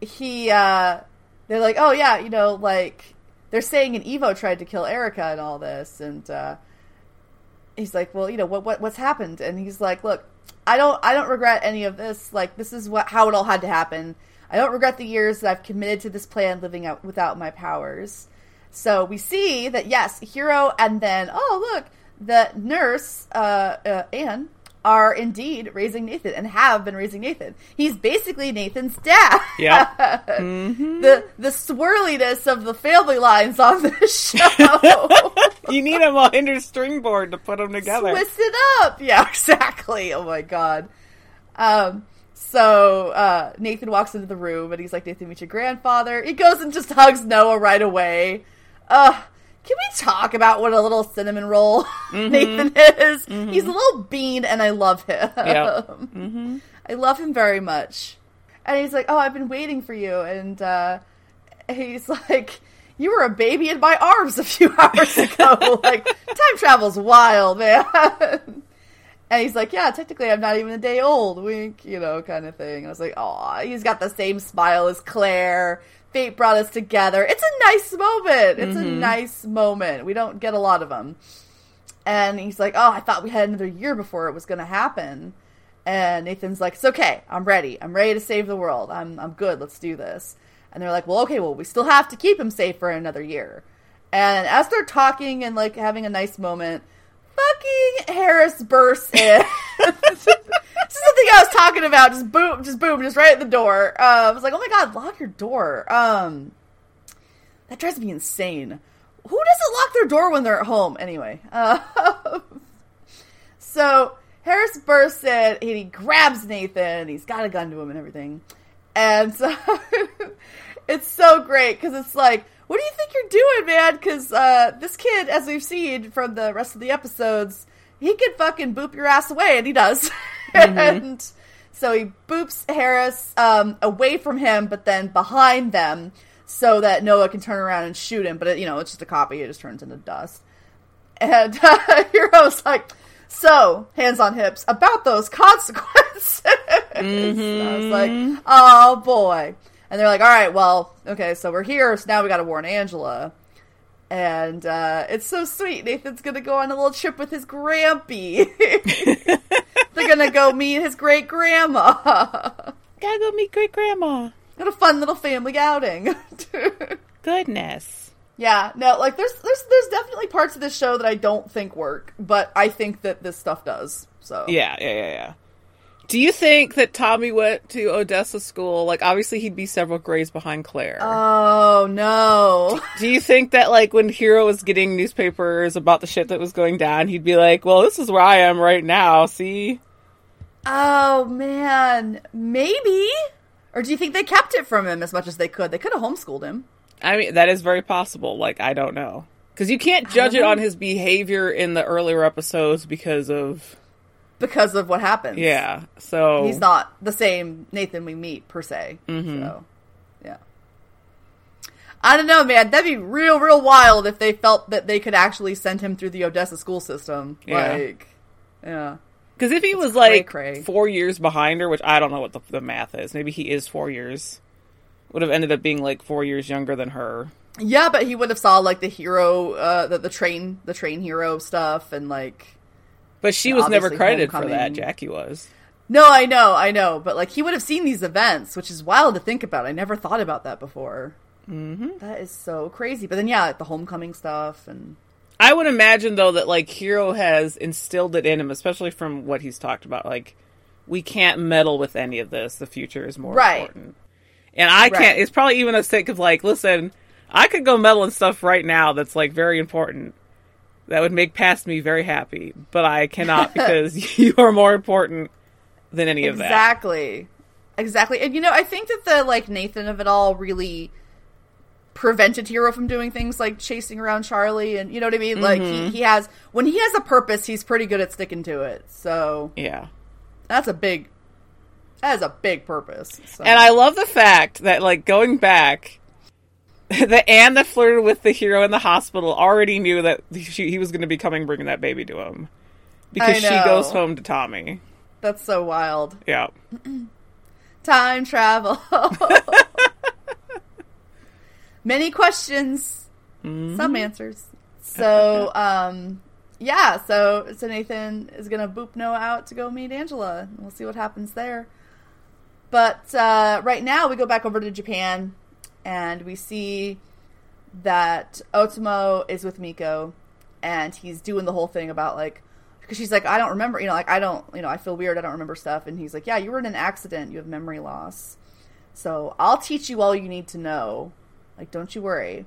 he uh, they're like, oh yeah, you know, like they're saying an Evo tried to kill Erica and all this, and uh, he's like, well, you know, what what what's happened? And he's like, look, I don't I don't regret any of this. Like this is what how it all had to happen. I don't regret the years that I've committed to this plan living out without my powers. So we see that yes, Hiro and then oh look, the nurse uh, uh, Anne are indeed raising Nathan and have been raising Nathan. He's basically Nathan's dad. Yeah. *laughs* the the swirliness of the family lines on this *laughs* show. You need a Mohinder string board to put them together. Twist it up. Yeah, *laughs* exactly. Oh my god. Um so uh Nathan walks into the room and he's like, Nathan, meet your grandfather. He goes and just hugs Noah right away. Uh can we talk about what a little cinnamon roll *laughs* mm-hmm. Nathan is? Mm-hmm. He's a little bean and I love him. Yep. *laughs* Mm-hmm. I love him very much. And he's like, "Oh, I've been waiting for you." And uh, he's *laughs* like, "You were a baby in my arms a few hours ago." like, time travel's wild, man. and he's like, "Yeah, technically, I'm not even a day old." Wink, you know, kind of thing. I was like, "Oh, he's got the same smile as Claire." Fate brought us together. It's a nice moment. It's a mm-hmm. nice moment. We don't get a lot of them. And he's like, "Oh, I thought we had another year before it was going to happen." And Nathan's like, "It's okay. I'm ready. I'm ready to save the world. I'm I'm good. Let's do this." And they're like, "Well, okay. Well, we still have to keep him safe for another year." And as they're talking and like having a nice moment, fucking Harris bursts in. *laughs* *laughs* this is the thing I was talking about. Just boom, just boom, just right at the door. Uh, I was like, "Oh my god, lock your door." Um, that drives me insane. Who doesn't lock their door when they're at home? Anyway, uh, *laughs* so Harris bursts in and he grabs Nathan. He's got a gun to him and everything. And so *laughs* it's so great because it's like, what do you think you're doing, man? Because uh, this kid, as we've seen from the rest of the episodes, he could fucking boop your ass away, and he does. *laughs* and so he boops Harris um, away from him, but then behind them, so that Noah can turn around and shoot him. But it, you know, it's just a copy; it just turns into dust. And uh, *laughs* Hiro's like, so, hands on hips, about those consequences. *laughs* I was like, oh boy. And they're like, all right, well, okay, so we're here, so now we gotta warn Angela. And uh, it's so sweet. Nathan's gonna go on a little trip with his grampy. *laughs* they're gonna go meet his great grandma. *laughs* Gotta go meet great grandma. Got a fun little family outing. *laughs* Goodness. yeah, no, like there's there's there's definitely parts of this show that I don't think work, but I think that this stuff does. So Yeah, yeah, yeah, yeah. Do you think that Tommy went to Odessa school? Like, obviously, he'd be several grades behind Claire. Oh no. Do you think that, like, when Hiro was getting newspapers about the shit that was going down, he'd be like, well, this is where I am right now, see? Oh man, maybe. Or do you think they kept it from him as much as they could? They could have homeschooled him. I mean, that is very possible. Like, I don't know. Because you can't judge it know. on his behavior in the earlier episodes because of. because of what happens. Yeah, so. he's not the same Nathan we meet per se. Mm-hmm. So, yeah. I don't know, man. That'd be real, real wild if they felt that they could actually send him through the Odessa school system. Yeah. Like, yeah. Because if he was like cray. four years behind her, which I don't know what the, the math is, maybe he is four years, would have ended up being like four years younger than her. Yeah, but he would have saw like the hero, uh, the, the train, the train hero stuff, and like. But she was never credited for that. Jackie was. No, I know, I know, but like he would have seen these events, which is wild to think about. I never thought about that before. Mm-hmm. is so crazy. But then, yeah, like the homecoming stuff and I would imagine though that like Hiro has instilled it in him, especially from what he's talked about. Like, we can't meddle with any of this. The future is more Right. important. And I Right. can't. It's probably even a sake of like, listen, I could go meddle in stuff right now that's like very important. That would make past me very happy, but I cannot *laughs* because *laughs* you are more important than any of that. exactly, exactly. And you know, I think that the like Nathan of it all really prevented Hiro from doing things like chasing around Charlie, and you know what I mean. Like Mm-hmm. he, he has when he has a purpose, he's pretty good at sticking to it. So Yeah. that's a big, that is a big purpose. So. And I love the fact that, like, going back, *laughs* the Anne that flirted with the Hiro in the hospital already knew that she, he was going to be coming bringing that baby to him. Because she goes home to Tommy. that's so wild. Yeah. *clears throat* Time travel. *laughs* Many questions, Mm-hmm. some answers. So, *laughs* um, yeah, so so Nathan is gonna boop Noah out to go meet Angela. and We'll see what happens there. But uh, right now, we go back over to Japan, and we see that Otomo is with Miko, and he's doing the whole thing about like because she's like, I don't remember, you know, like I don't, you know, I feel weird, I don't remember stuff, and he's like, Yeah, you were in an accident, you have memory loss, so I'll teach you all you need to know. Like, don't you worry.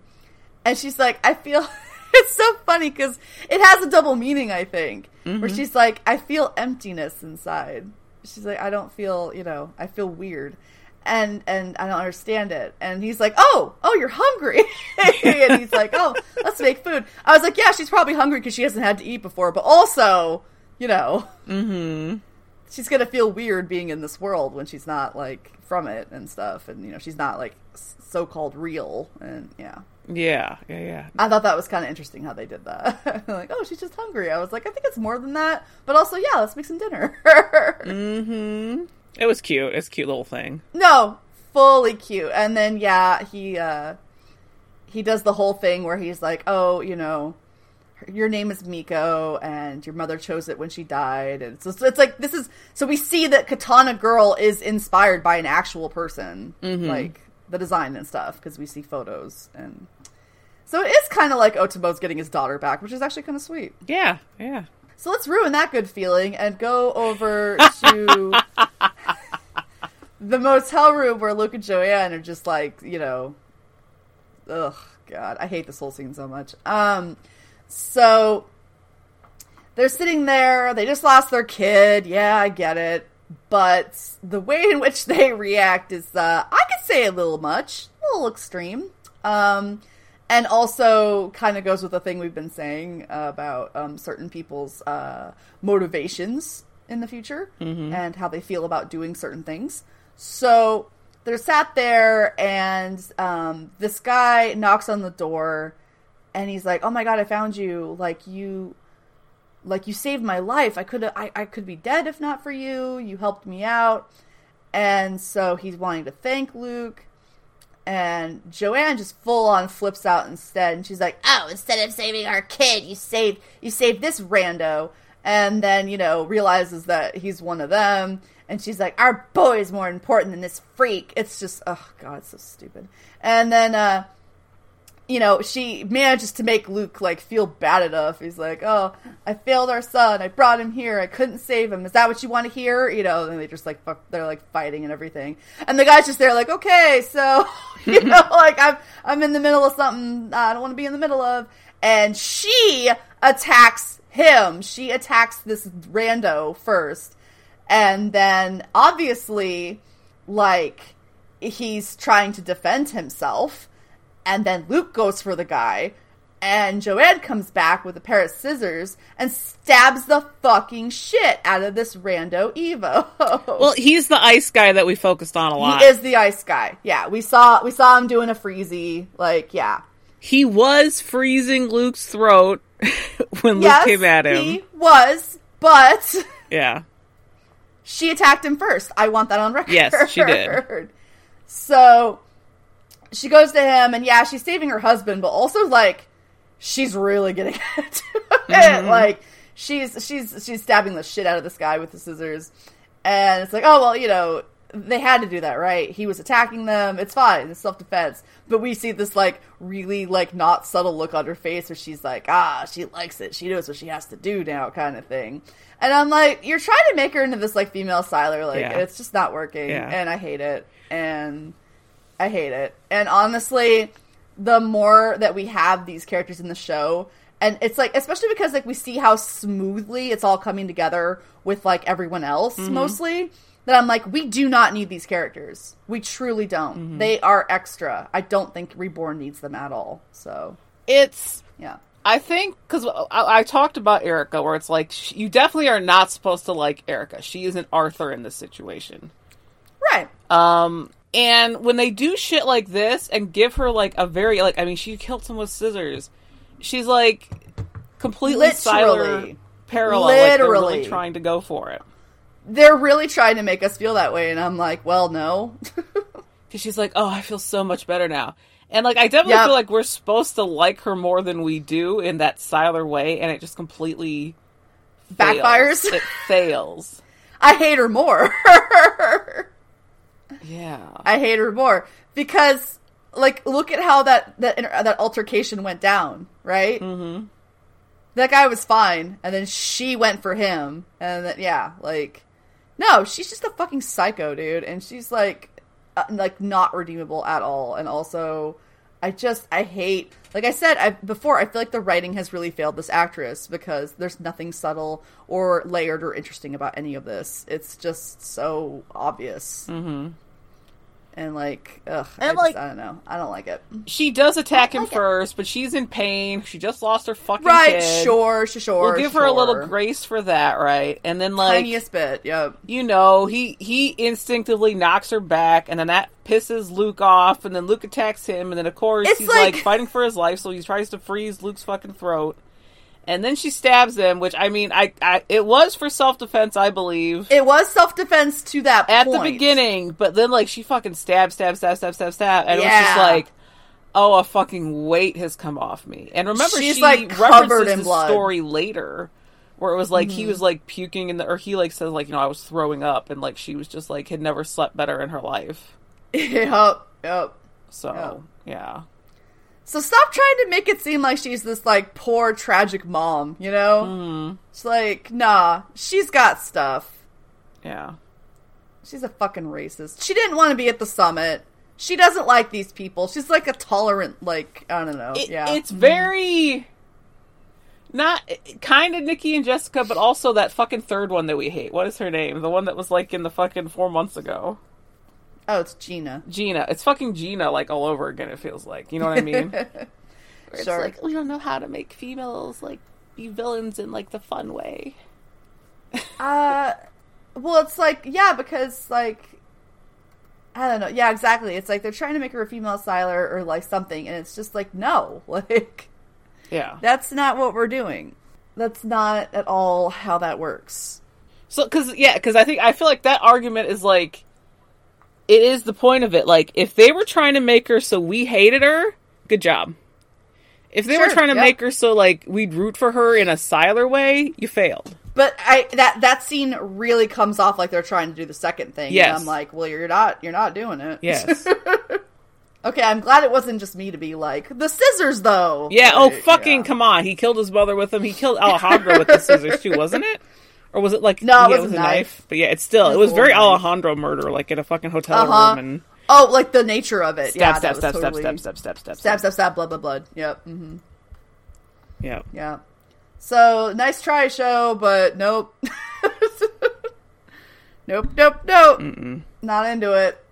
And she's like, I feel. *laughs* it's so funny because it has a double meaning, I think. Where she's like, I feel emptiness inside. She's like, I don't feel, you know, I feel weird. And and I don't understand it. And he's like, Oh, oh, you're hungry. *laughs* and he's like, Oh, let's make food. I was like, Yeah, she's probably hungry because she hasn't had to eat before, but also, you know, Mm-hmm. she's gonna feel weird being in this world when she's not like from it and stuff, and you know, she's not like so called real. And yeah, Yeah. Yeah. Yeah. I thought that was kind of interesting how they did that. *laughs* like, oh, she's just hungry. I was like, I think it's more than that, but also, yeah, let's make some dinner. *laughs* Mm-hmm. It was cute. It's a cute little thing. no, fully cute. And then yeah, he uh he does the whole thing where he's like, oh, you know. Your name is Miko, and your mother chose it when she died, and so, so it's like this is. So we see that Katana Girl is inspired by an actual person, like the design and stuff, because we see photos, and so it is kind of like Otomo's getting his daughter back, which is actually kind of sweet. Yeah. Yeah. So let's ruin that good feeling and go over *laughs* to the motel room where Luke and Joanne are just like, you know, ugh, God, I hate this whole scene so much. Um, so they're sitting there. They just lost their kid. Yeah, I get it. But the way in which they react is, uh, I say a little much, a little extreme. Um, and also kind of goes with the thing we've been saying about um, certain people's uh, motivations in the future and how they feel about doing certain things. So they're sat there, and um, this guy knocks on the door, and he's like, "Oh my god, I found you! Like you, like you saved my life. I could I, I could be dead if not for you. You helped me out." And so he's wanting to thank Luke, and Joanne just full on flips out instead, and she's like, "Oh, instead of saving our kid, you saved you saved this rando." And then you know realizes that he's one of them, and she's like, "Our boy is more important than this freak." It's just, oh god, it's so stupid. And then, uh, you know, she manages to make Luke like feel bad enough. He's like, "Oh, I failed our son. I brought him here. I couldn't save him. Is that what you want to hear?" You know, and they just like fuck, they're like fighting and everything. And the guy's just there like, "Okay, so *laughs* you know, *laughs* like I'm I'm in the middle of something I don't want to be in the middle of." And she attacks him. She attacks this rando first, and then obviously, like he's trying to defend himself and then Luke goes for the guy, and Joanne comes back with a pair of scissors and stabs the fucking shit out of this rando Evo. *laughs* Well, he's the ice guy that we focused on a lot. he is the ice guy. Yeah, we saw we saw him doing a freezy. Like, yeah, He was freezing Luke's throat *laughs* when Luke came at him. he was, but *laughs* Yeah. she attacked him first. I want that on record. Yes, she did. So she goes to him, and yeah, she's saving her husband, but also like she's really getting *laughs* into it. Mm-hmm. Like she's she's she's stabbing the shit out of this guy with the scissors, and it's like, oh well, you know. They had to do that, right? He was attacking them. It's fine. It's self defense. But we see this like really like not subtle look on her face where she's like, ah, she likes it. She knows what she has to do now, kind of thing. And I'm like, you're trying to make her into this like female Sylar, like Yeah. it's just not working, Yeah. and I hate it. And I hate it. And honestly, the more that we have these characters in the show, and it's like, especially because like we see how smoothly it's all coming together with like everyone else mostly, that I'm like, we do not need these characters. We truly don't. They are extra. I don't think Reborn needs them at all. So It's yeah, I think because I, I talked about Erica, where it's like sh you definitely are not supposed to like Erica. She isn't Arthur in this situation. right. Um, and when they do shit like this and give her like a very like, I mean, she killed someone with scissors. She's like completely Literally. Parallel. Like Literally. really trying to go for it. They're really trying to make us feel that way, and I'm like, well, no. *laughs* Because she's like, oh, I feel so much better now. And like, I definitely Yep. feel like we're supposed to like her more than we do in that Sylar way, and it just completely fails. Backfires. It fails. *laughs* I hate her more. *laughs* Yeah. I hate her more because, like, look at how that that that altercation went down, right? Mm-hmm. That guy was fine, and then she went for him, and then yeah, like, no, she's just a fucking psycho, dude, and she's like, uh, like not redeemable at all, and also. I just I hate like I said I, before I feel like the writing has really failed this actress because there's nothing subtle or layered or interesting about any of this. It's just so obvious. Mm-hmm. And like, ugh, I, And, just, I don't know. I don't like it. She does attack him like it. first, but she's in pain. She just lost her fucking Right? kid. Sure, sure, sure. We'll give her a little grace for that, right? And then like tiniest bit. Yep. you know, he he instinctively knocks her back, and then that pisses Luke off, and then Luke attacks him, and then of course It's he's like, like- fighting for his life, so he tries to freeze Luke's fucking throat, and then she stabs him, which I mean, I, I it was for self defense, I believe, It was self defense to that at point. the beginning, but then like she fucking stab, stab, stab, stab, stab, stab, and it was just like. Oh, a fucking weight has come off me. And remember, She's, she like, covered in blood. Mm-hmm. story later, where it was like he was like puking in the, or he like says like you know I was throwing up, and like she was just like had never slept better in her life. *laughs* yep. Yep. So yeah, So stop trying to make it seem like she's this like poor tragic mom. You know. Mm-hmm. It's like, nah, she's got stuff. yeah, She's a fucking racist. She didn't want to be at the summit. She doesn't like these people. She's like a tolerant, like I don't know. It- yeah, it's very not kind of Nikki and Jessica, but also that fucking third one that we hate. What is her name? The one that was like in the fucking four months ago. Oh, it's Gina. Gina. It's fucking Gina like all over again. It feels like you know what I mean. *laughs* Where it's Sure. like we don't know how to make females like be villains in like the fun way. *laughs* Uh, well, it's like yeah, because like I don't know. Yeah, exactly. It's like they're trying to make her a female Sylar or like something, and it's just like no, *laughs* like Yeah. That's not what we're doing. That's not at all how that works. So, because yeah, because I think I feel like that argument is like, it is the point of it. Like, if they were trying to make her so we hated her, good job. If they were trying to make her so like we'd root for her in a Sylar way, you failed. But I that that scene really comes off like they're trying to do the second thing. Yes. And I'm like, well, you're not you're not doing it. Yes. *laughs* okay, I'm glad it wasn't just me to be like the scissors though. yeah. Oh, fucking yeah. come on! He killed his mother with them. He killed Alejandro with the scissors too, wasn't it? Or was it like No, it yeah, was a knife. But yeah, it's still It it was was very knife. Alejandro murder, like in a fucking hotel Uh-huh. room and Oh, like the nature of it. stab, yeah, stab, stab, totally... stab, stab, stab, stab, stab, stab, stab, blood, blood, blood. Yep. hmm Yeah. Yeah. So nice try, show, but nope. *laughs* nope, nope, nope. Mm-mm. Not into it.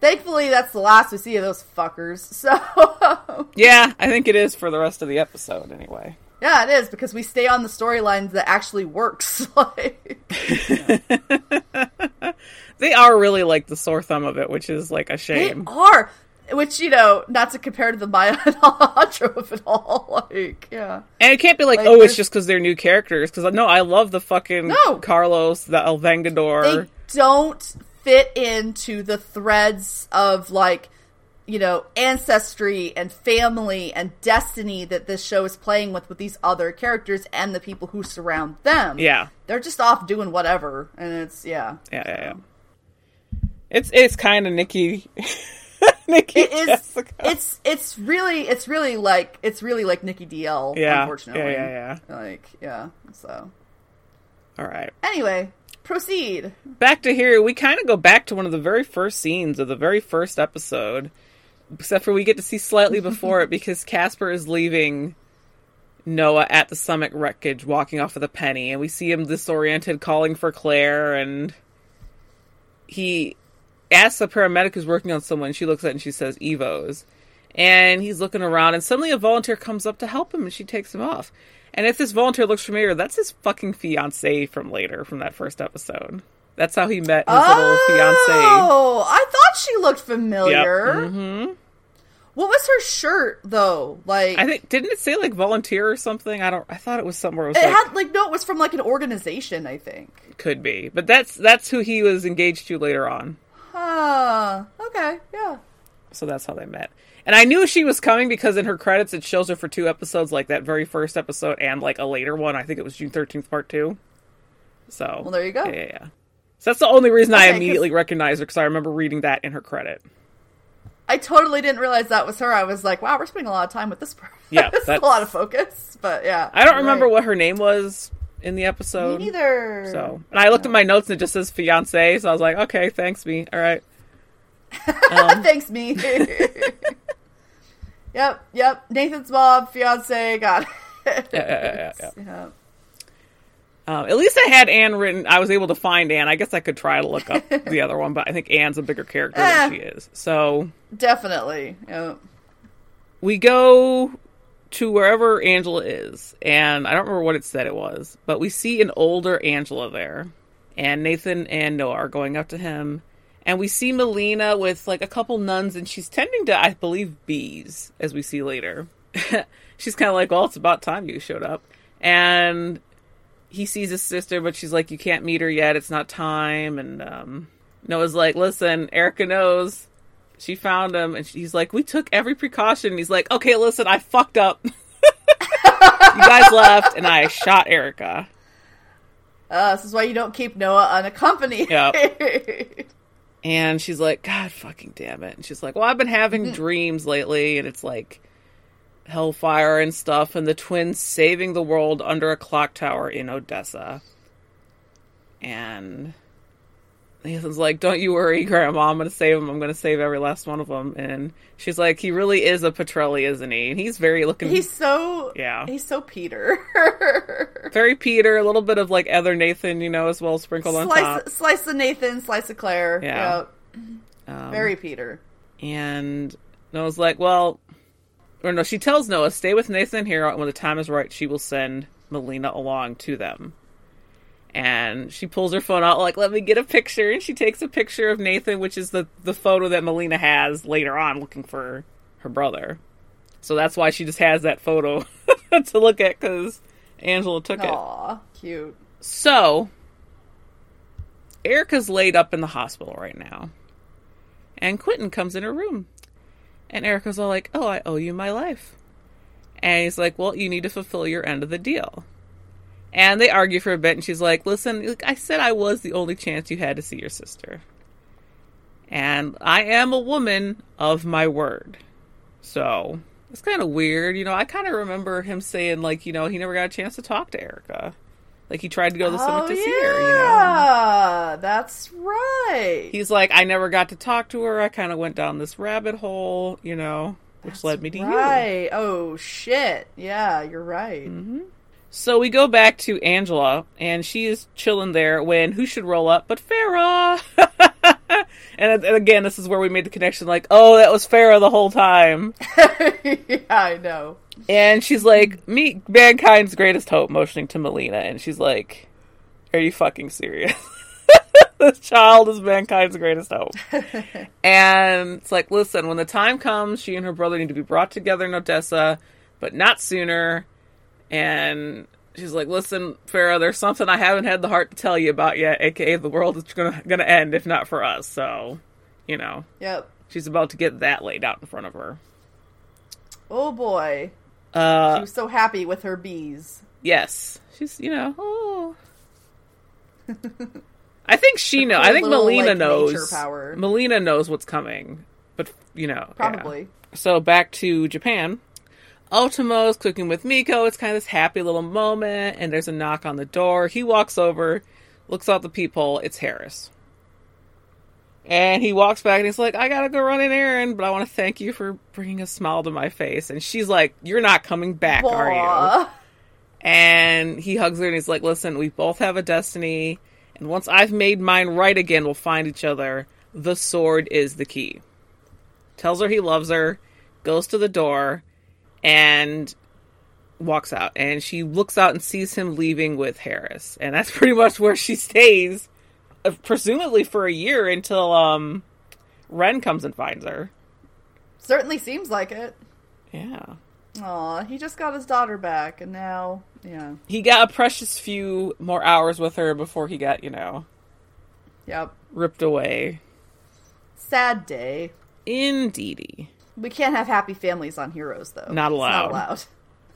Thankfully, that's the last we see of those fuckers. *laughs* So Yeah, I think it is for the rest of the episode anyway. Yeah, it is because we stay on the storylines that actually works. *laughs* like, *laughs* They are really like the sore thumb of it, which is like a shame. they are, which you know, not to compare to the Maya *laughs* and Alejandro of it all. Like, yeah, And it can't be like, Like, oh, it's just because they're new characters. Because uh, no, I love the fucking No. Carlos, the El Vengador. they don't fit into the threads of like you know ancestry and family and destiny that this show is playing with with these other characters and the people who surround them Yeah, they're just off doing whatever and it's yeah yeah, yeah, yeah. It's it's kind of Nikki. *laughs* Nikki it is Jessica. it's it's really it's really like it's really like nikki dl yeah, unfortunately yeah, yeah, like yeah so. All right. anyway proceed back to here, we kind of go back to one of the very first scenes of the very first episode, except for we get to see slightly before it *laughs* because Caspar is leaving Noah at the summit wreckage, walking off with a penny, and we see him disoriented, calling for Claire, and he asks a paramedic who's working on someone. She looks at it and she says, "Evos," and he's looking around, and suddenly a volunteer comes up to help him, and she takes him off. And if this volunteer looks familiar, that's his fucking fiance from later, from that first episode. That's how he met his little fiance. oh i thought she looked familiar hmm What was her shirt though? Like I think didn't it say like volunteer or something? I don't. I thought it was somewhere. It was it like had like no, it was from like an organization, I think. could be, but that's that's who he was engaged to later on. Huh. Okay. Yeah. So that's how they met. And I knew she was coming because in her credits it shows her for two episodes, like that very first episode and like a later one. I think it was June thirteenth, part two. So Well, there you go. Yeah, yeah. yeah. So that's the only reason I immediately recognized her because I remember reading that in her credit. I totally didn't realize that was her. I was like, wow, we're spending a lot of time with this person. Yeah, *laughs* it's a lot of focus. But yeah, I don't remember right. what her name was in the episode. Me neither. So, and I looked at my notes and it just says fiance, so I was like, okay, thanks, me. All right. *laughs* Um, Thanks, me. *laughs* yep. Yep. Nathan's mom, fiance, got it. Yeah, yeah, yeah, yeah, Yeah. Um, at least I had Anne written. I was able to find Anne. I guess I could try to look up *laughs* the other one, but I think Anne's a bigger character than Eh. she is. So Definitely. Yep. we go to wherever Angela is, and I don't remember what it said it was, but we see an older Angela there, and Nathan and Noah are going up to him, and we see Malina with like a couple nuns, and she's tending to, I believe, bees, as we see later. *laughs* she's kind of like, "Well, it's about time you showed up," and he sees his sister, but she's like, "You can't meet her yet; it's not time." And um, Noah's like, "Listen, Erica knows." She found him, and he's like, "We took every precaution." And he's like, "Okay, listen, I fucked up. *laughs* you guys left, and I shot Erica." Uh, this is why you don't keep Noah unaccompanied. Yep. *laughs* And she's like, "God fucking damn it!" And she's like, "Well, I've been having Mm-hmm. *laughs* dreams lately, and it's like hellfire and stuff, and the twins saving the world under a clock tower in Odessa." And Nathan's like, "Don't you worry, Grandma. I'm going to save him. I'm going to save every last one of them." And she's like, "He really is a Petrelli, isn't he? And he's very looking, he's so Yeah. He's so Peter. *laughs* very Peter, a little bit of like other Nathan, you know, as well sprinkled on top." slice, slice of Nathan, slice of Claire. Yeah. Yep. Um, Very Peter. And I was like, well, or no, she tells Noah, stay with Nathan here. and When the time is right, she will send Malina along to them. And she pulls her phone out, like, let me get a picture. And she takes a picture of Nathan, which is the, the photo that Malina has later on looking for her brother. So that's why she just has that photo *laughs* to look at because Angela took it. Aw, cute. So, Erica's laid up in the hospital right now. And Quentin comes in her room. And Erica's all like, Oh, I owe you my life. And he's like, Well, you need to fulfill your end of the deal. And they argue for a bit, and she's like, Listen, look, I said I was the only chance you had to see your sister. And I am a woman of my word. So, it's kind of weird. You know, I kind of remember him saying, like, you know, he never got a chance to talk to Erica. Like, he tried to go to the summit oh, to yeah, see her, you know? that's right. He's like, I never got to talk to her. I kind of went down this rabbit hole, you know, which That's led me to you. right. Oh shit. Yeah, you're right. Mm-hmm. So we go back to Angela, and she is chilling there when who should roll up but Farah? *laughs* and, and again, this is where we made the connection like, oh, that was Farah the whole time. *laughs* yeah, I know. And she's like, meet mankind's greatest hope, motioning to Malina. And she's like, are you fucking serious? *laughs* this child is mankind's greatest hope. *laughs* and it's like, listen, when the time comes, she and her brother need to be brought together in Odessa, but not sooner. And she's like, listen, Farah, there's something I haven't had the heart to tell you about yet, aka the world is gonna gonna end if not for us. So, you know, Yep. she's about to get that laid out in front of her. Oh boy. She Uh, was so happy with her bees. yes, she's you know, oh. *laughs* I think she knows. I think Malina like, knows. power. Malina knows what's coming, but you know, yeah. Probably. So back to Japan. Otomo's cooking with Miko. It's kind of this happy little moment, and there's a knock on the door. He walks over, looks out the peephole. It's Harris. And he walks back and he's like, I gotta go run an errand, but I want to thank you for bringing a smile to my face. And she's like, You're not coming back, are you? And he hugs her and he's like, Listen, we both have a destiny. And once I've made mine right again, we'll find each other. The sword is the key. Tells her he loves her, goes to the door, and walks out. And she looks out and sees him leaving with Harris. And that's *laughs* pretty much where she stays, presumably for a year until um, Ren comes and finds her. Certainly seems like it. Yeah. Aw, he just got his daughter back, and now, yeah. He got a precious few more hours with her before he got, you know, Yep. ripped away. Sad day. Indeedy. We can't have happy families on Heroes, though. Not It's allowed. not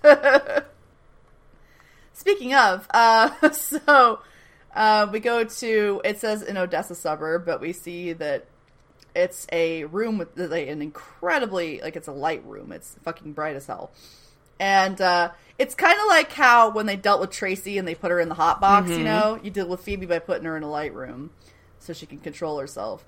allowed. *laughs* Speaking of, uh, *laughs* so uh, we go to it says an Odessa suburb, but we see that it's a room with like, an incredibly like it's a light room. It's fucking bright as hell, and uh, it's kind of like how when they dealt with Tracy and they put her in the hot box. You know, you deal with Phoebe by putting her in a light room so she can control herself.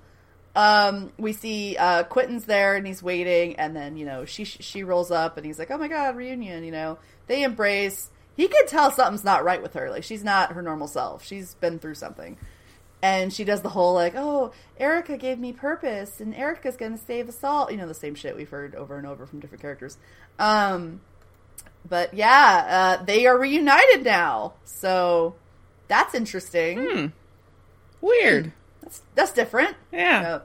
Um, we see uh, Quentin's there and he's waiting, and then you know she she rolls up and he's like, "Oh my god, reunion!" You know, they embrace. He could tell something's not right with her. Like she's not her normal self. She's been through something, and she does the whole like, "Oh, Erica gave me purpose, and Erica's gonna save us all." You know, the same shit we've heard over and over from different characters. Um, but yeah, uh, they are reunited now, so that's interesting. Hmm. Weird. That's that's different. Yeah. Yeah.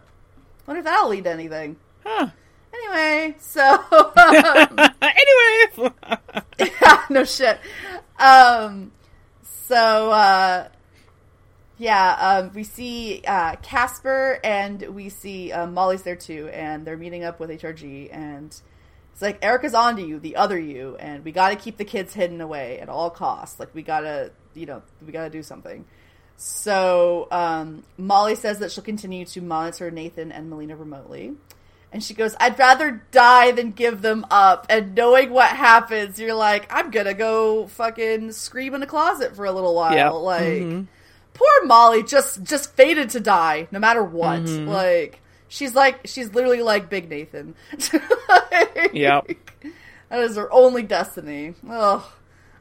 Wonder if that'll lead to anything. Huh. Anyway, so um, *laughs* *laughs* anyway. *laughs* *laughs* no shit. Um, so uh, yeah, um, we see uh, Caspar and we see um, Molly's there too, and they're meeting up with HRG, and it's like Erica's on to you, the other you, and we got to keep the kids hidden away at all costs. Like we gotta, you know, we gotta do something. So um, Molly says that she'll continue to monitor Nathan and Malina remotely. And she goes, I'd rather die than give them up. And knowing what happens, you're like, I'm gonna go fucking scream in the closet for a little while. Yep. Like, Mhm. poor Molly just just fated to die, no matter what. Mm-hmm. Like, she's like, she's literally like Big Nathan. *laughs* Like, Yep. That is her only destiny. Ugh.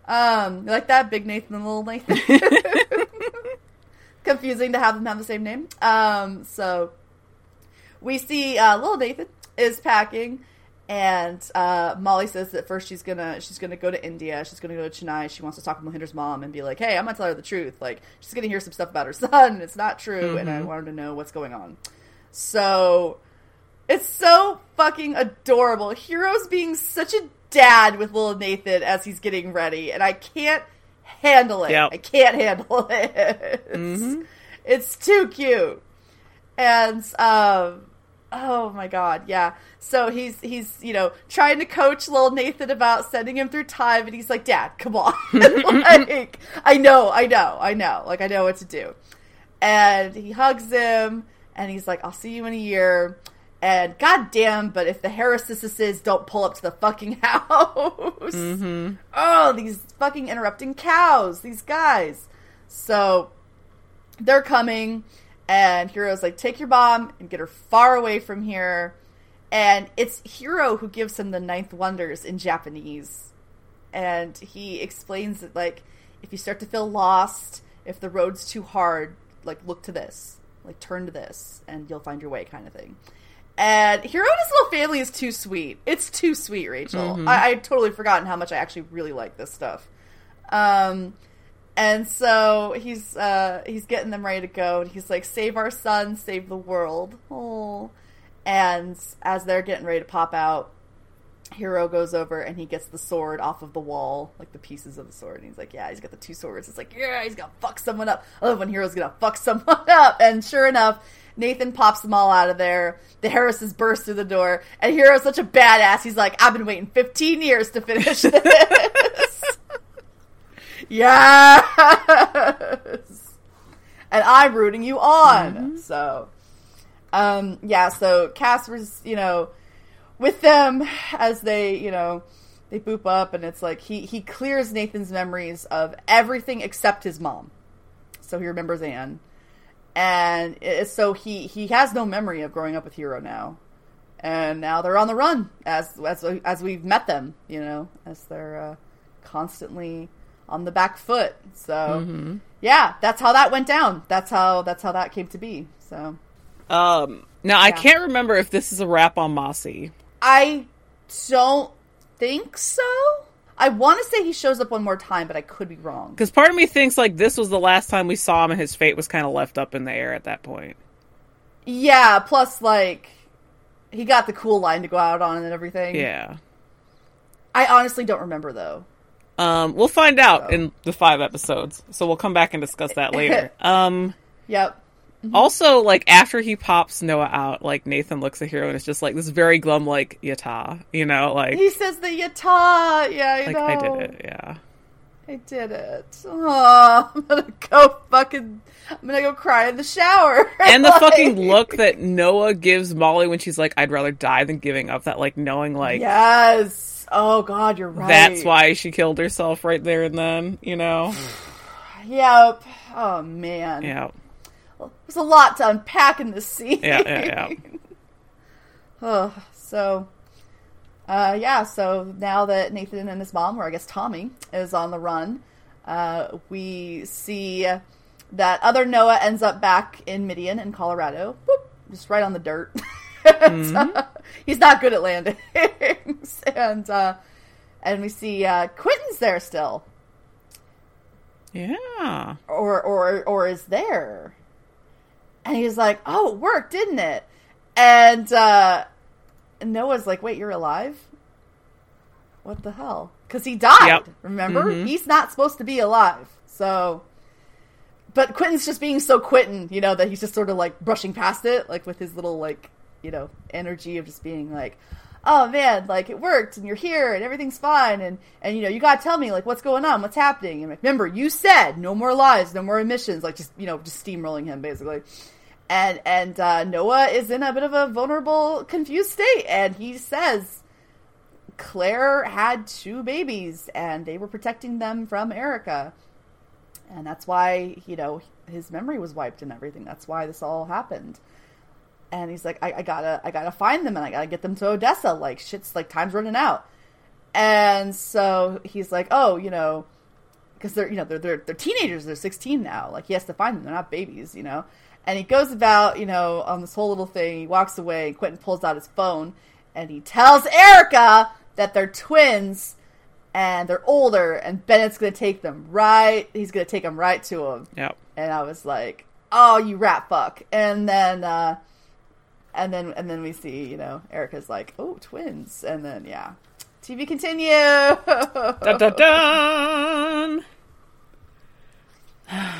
Um, you like that, Big Nathan and Little Nathan. *laughs* *laughs* Confusing to have them have the same name. Um, so we see uh, Little Nathan is packing, and uh, Molly says that first she's gonna she's gonna go to India. She's gonna go to Chennai. She wants to talk with Mohinder's mom and be like, "Hey, I'm gonna tell her the truth. Like, she's gonna hear some stuff about her *laughs* son. It's not true, and I want her to know what's going on." So It's so fucking adorable. Hiro's being such a dad with little Nathan as he's getting ready, and I can't handle it. Yep. I can't handle *laughs* it. Mhm. It's too cute. And um oh my god, yeah. So he's he's, you know, trying to coach little Nathan about sending him through time and he's like, "Dad, come on." *laughs* like, I know, I know, I know. Like I know what to do. And he hugs him and he's like, "I'll see you in a year." And goddamn, but if the Harrisisses don't pull up to the fucking *laughs* house, hmm oh, these fucking interrupting cows, these guys. So they're coming, and Hiro's like, take your bomb and get her far away from here. And it's Hiro who gives him the ninth wonders in Japanese. And he explains that, like, if you start to feel lost, if the road's too hard, like, look to this. Like, turn to this, and you'll find your way, kind of thing. And Hiro and his little family is too sweet. It's too sweet, Rachel. Mhm. I, I had totally forgotten how much I actually really like this stuff. Um, and so he's uh, he's getting them ready to go, and he's like, "Save our son, save the world." Oh, and as they're getting ready to pop out, Hiro goes over and he gets the sword off of the wall, like the pieces of the sword. And he's like, "Yeah, he's got the two swords." It's like, "Yeah, he's gonna fuck someone up." I love when Hiro's gonna fuck *laughs* someone up, and sure enough. Nathan pops them all out of there. The Harrises burst through the door, and Hiro's such a badass. He's like, "I've been waiting 15 years to finish this." *laughs* yes, and I'm rooting you on. So, um, yeah. So Caspar's, you know, with them as they, you know, they boop up, and it's like he he clears Nathan's memories of everything except his mom. So he remembers Anne, and it, so he he has no memory of growing up with Hiro now, and now they're on the run as as as we've met them, you know, as they're uh, constantly on the back foot. So Mhm. yeah, that's how that went down. That's how that's how that came to be. So Um, now I can't remember if this is a wrap on Mossy. I don't think so. I want to say he shows up one more time, but I could be wrong. Because part of me thinks like this was the last time we saw him, and his fate was kind of left up in the air at that point. Yeah, plus like he got the cool line to go out on and everything. Yeah. I honestly don't remember though. Um, we'll find out So. in the five episodes, so we'll come back and discuss that *laughs* later. um, Yep. also, like after he pops Noah out, like Nathan looks at Hiro and it's just like this very glum, like yata, you know, like He says the yata. Yeah, I like know. I did it, yeah. I did it. Oh, *laughs* I'm gonna go fucking. I'm gonna go cry in the shower. *laughs* And the Like- fucking look that Noah gives Molly when she's like, "I'd rather die than giving up," that like knowing like Yes. Oh God, you're right. that's why she killed herself right there and then, you know. *sighs* Yep. Oh man. yeah, There's a lot to unpack in this scene. yeah, yeah, yeah. *laughs* oh, so, uh, yeah. So now that Nathan and his mom, or I guess Tommy, is on the run, uh, we see that other Noah ends up back in Midian in Colorado, Boop, just right on the dirt. *laughs* *laughs* And, uh, he's not good at landings, *laughs* and uh, and we see uh, Quentin's there still, Yeah. or or or is there? And he's like, "Oh, it worked, didn't it?" And uh, Noah's like, "Wait, you're alive? What the hell?" Because he died. Yep. Remember, Mhm. he's not supposed to be alive. So, but Quentin's just being so Quentin, you know, that he's just sort of like brushing past it, like with his little like you know energy of just being like. Oh man, like it worked, and you're here, and everything's fine, and and you know you gotta tell me like what's going on, what's happening. And remember, you said no more lies, no more emissions, like just you know just steamrolling him basically. And and uh, Noah is in a bit of a vulnerable, confused state, and he says Claire had two babies, and they were protecting them from Erica, and that's why you know his memory was wiped and everything. That's why this all happened and he's like, I, I gotta, I gotta find them, and I gotta get them to Odessa. Like shit's like time's running out, and so he's like, oh, you know, because they're, you know, they're they're they're teenagers. They're sixteen now. Like he has to find them. They're not babies, you know. And he goes about, you know, on this whole little thing. He walks away. And Quentin pulls out his phone, and he tells Erica that they're twins, and they're older, and Bennett's gonna take them right. He's gonna take them right to him. Yep. And I was like, oh, you rat fuck. And then, uh, and then and then we see you know Erica's like, oh, twins, and then yeah, TV continue. Dun, dun, dun. *sighs*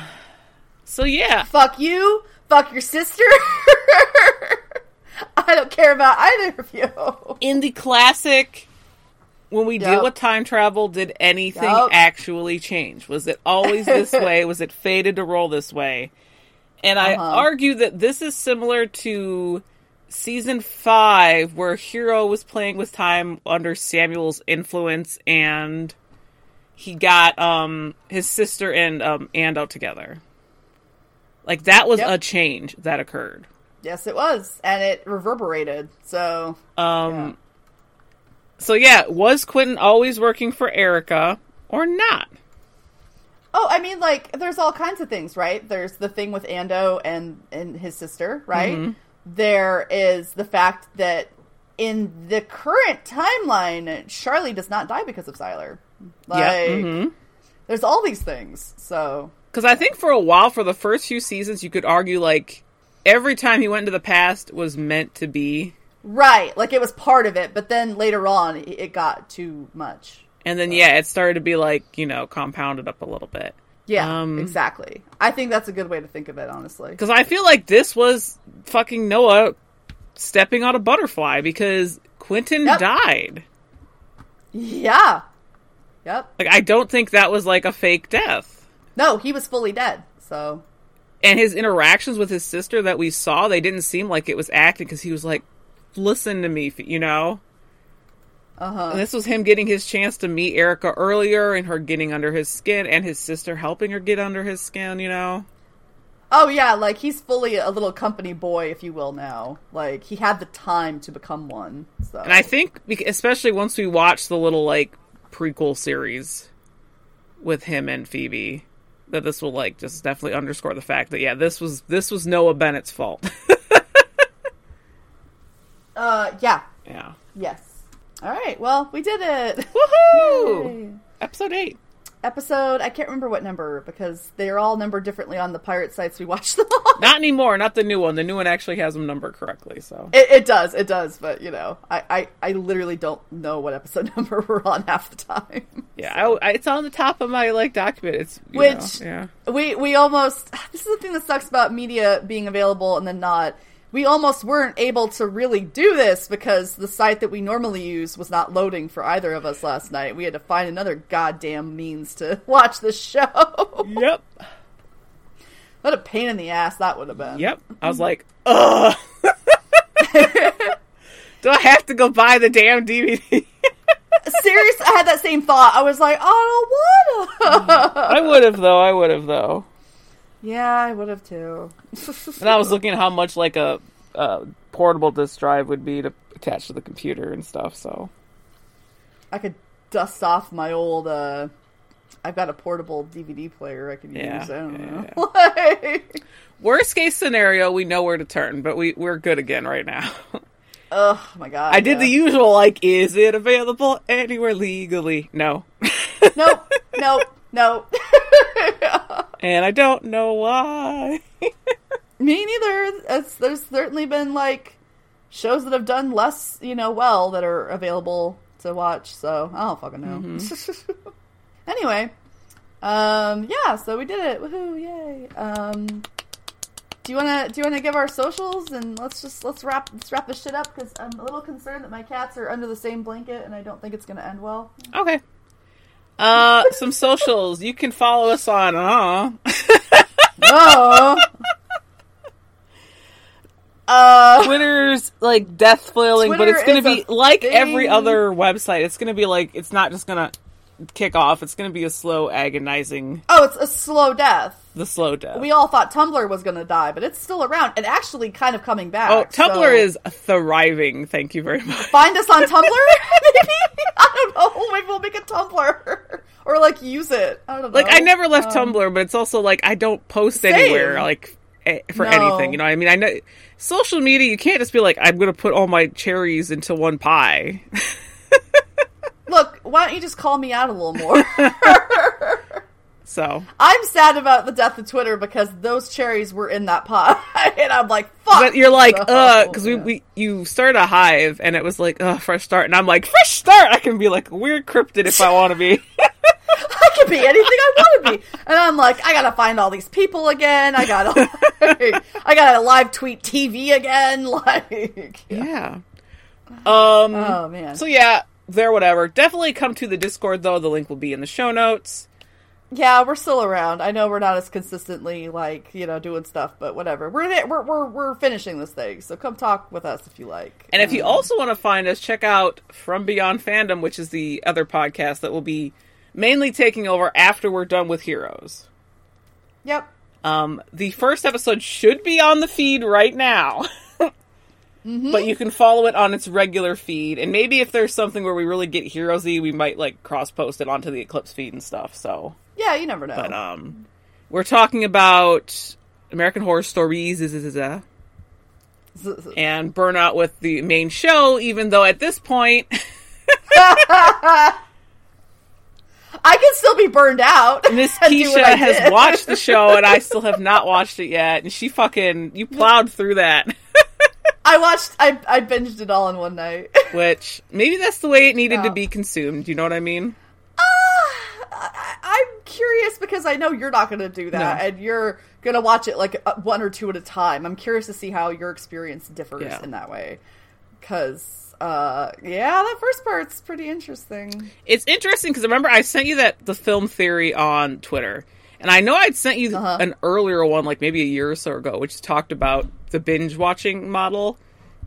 so yeah, Fuck you. Fuck your sister. *laughs* I don't care about either of you. in the classic, when we deal with time travel, did anything Yep. actually change? Was it always this *laughs* way? Was it fated to roll this way? And I Uh-huh. argue that this is similar to season five, where Hiro was playing with time under Samuel's influence, and he got um his sister and um Ando together. Like that was Yep. a change that occurred. Yes, it was, and it reverberated. So Um, Yeah. so yeah, was Quentin always working for Erica or not? Oh, I mean, like, there's all kinds of things, right? There's the thing with Ando and and his sister, right? Mm-hmm. There is the fact that in the current timeline, Charlie does not die because of Sylar. Like, yeah. mhm. there's all these things. So, Because I think for a while, for the first few seasons, you could argue like every time he went into the past was meant to be, right, like it was part of it, but then later on, it it got too much. and then yeah, it started to be like you know compounded up a little bit. Yeah, Um, exactly. I think that's a good way to think of it, honestly. Because I feel like this was fucking Noah stepping on a butterfly because Quentin Yep. died. Yeah. Yep. Like I don't think that was like a fake death. No, he was fully dead. So, and his interactions with his sister that we saw, they didn't seem like it was acting because he was like, "Listen to me," you know. Uh huh. And this was him getting his chance to meet Erica earlier, and her getting under his skin, and his sister helping her get under his skin. You know. Oh yeah, like he's fully a little company boy, if you will. Now, like he had the time to become one. So, And I think, especially once we watch the little like prequel series with him and Phoebe, that this will like just definitely underscore the fact that yeah, this was this was Noah Bennett's fault. *laughs* uh, yeah, yeah. yes. All right, well, we did it. *laughs* Woohoo! Yay. Episode eight. Episode, I can't remember what number because they are all numbered differently on the pirate sites we watch them on. Not anymore. Not the new one. The new one actually has them numbered correctly. So It, it does, it does, but you know, I, I, I literally don't know what episode *laughs* number we're on half the time. yeah, I, I- it's on the top of my like document. It's you Which- know, yeah. we we almost this is the thing that sucks about media being available and then not we almost weren't able to really do this because the site that we normally use was not loading for either of us last night we had to find another goddamn means to *laughs* watch the show Yep. what a pain in the ass that would have been Yep. I was like, ugh. *laughs* Do I have to go buy the damn DVD? *laughs* serious i had that same thought i was like i don't wanna I would have though. I would have though. Yeah i would have too *laughs* And I was looking at how much like a, a portable disk drive would be to attach to the computer and stuff. So i could dust off my old uh I've got a portable DVD player I could Yeah, use. I don't yeah, know. Like- *laughs* worst case scenario, we know where to turn, but we we're good again right now. *laughs* Oh my god! I did the usual like, is it available anywhere legally? No. Nope, nope, nope. And I don't know why. *laughs* Me neither. It's, there's certainly been like shows that have done less, you know, well that are available to watch. So I don't fucking know. Mm-hmm. *laughs* anyway, um, yeah. So we did it. Woohoo! Yay! Um, do you wanna do you wanna give our socials and let's just let's wrap let's wrap this shit up because I'm a little concerned that my cats are under the same blanket and I don't think it's gonna end well. Okay. Uh, some socials. You can follow us on uh, Oh. *laughs* uh, Twitter's like death flailing, but it's gonna be like every other website. It's gonna be like it's not just gonna kick off. It's gonna be a slow, agonizing, oh, it's a slow death. the slow death. We all thought Tumblr was going to die, but it's still around and actually kind of coming back. oh, Tumblr so- is thriving. Thank you very much. Find us on Tumblr, maybe? *laughs* *laughs* I don't know. Maybe we'll make a Tumblr. or, like, use it. I don't know. Like I never left Um, Tumblr, but it's also like I don't post Same. anywhere like eh, for No. anything. You know, what I mean, I know social media. You can't just be like I'm gonna put all my cherries into one pie. *laughs* Look, why don't you just call me out a little more? *laughs* So I'm sad about the death of Twitter because those cherries were in that pot, *laughs* and I'm like, fuck. but you're like, So, uh, because we, yeah. we you started a hive and it was like, uh, fresh start, and I'm like, fresh start. I can be like weird cryptid if I want to be. *laughs* I can be anything I want to be, and I'm like, I gotta find all these people again. I gotta, I gotta live tweet TV again. Like, yeah. Um. oh man, So yeah, there, whatever. Definitely come to the Discord though. The link will be in the show notes. yeah, we're still around. I know we're not as consistently like you know doing stuff, but whatever. We're there, we're we're we're finishing this thing, so come talk with us if you like. And if you also want to find us, check out From Beyond Fandom, which is the other podcast that will be mainly taking over after we're done with Heroes. yep, Um, the first episode should be on the feed right now. *laughs* But you can follow it on its regular feed, and maybe if there's something where we really get Heroesy, we might like cross post it onto the Eclipse feed and stuff. So, yeah, you never know. but um, we're talking about American Horror Stories and Burnout with the main show. Even though at this point, *laughs* I can still be burned out. *laughs* Miss and do what I Keisha has watched the *laughs* show, and I still have not watched it yet. And she fucking you plowed through that. I watched. I I binged it all in one night. *laughs* Which maybe that's the way it needed to be consumed. You know what I mean? I, I'm curious because I know you're not going to do that, No. and you're going to watch it like uh, one or two at a time. I'm curious to see how your experience differs Yeah. in that way. Because, uh, yeah, that first part's pretty interesting. It's interesting because remember I sent you that the film theory on Twitter, and I know I'd sent you Uh-huh. an earlier one like maybe a year or so ago, which talked about the binge watching model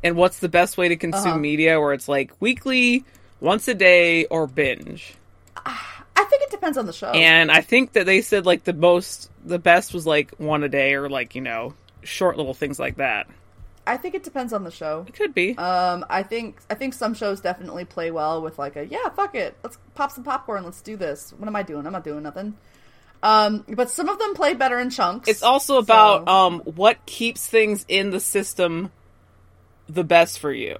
and what's the best way to consume Uh-huh. media, where it's like weekly, once a day, or binge. *sighs* I think it depends on the show. And I think that they said like the most, the best was like one a day or like you know short little things like that. I think it depends on the show. It could be. Um, I think I think some shows definitely play well with like a yeah, fuck it, let's pop some popcorn, let's do this. What am I doing? I'm not doing nothing. Um, but some of them play better in chunks. It's also about So- um what keeps things in the system the best for you.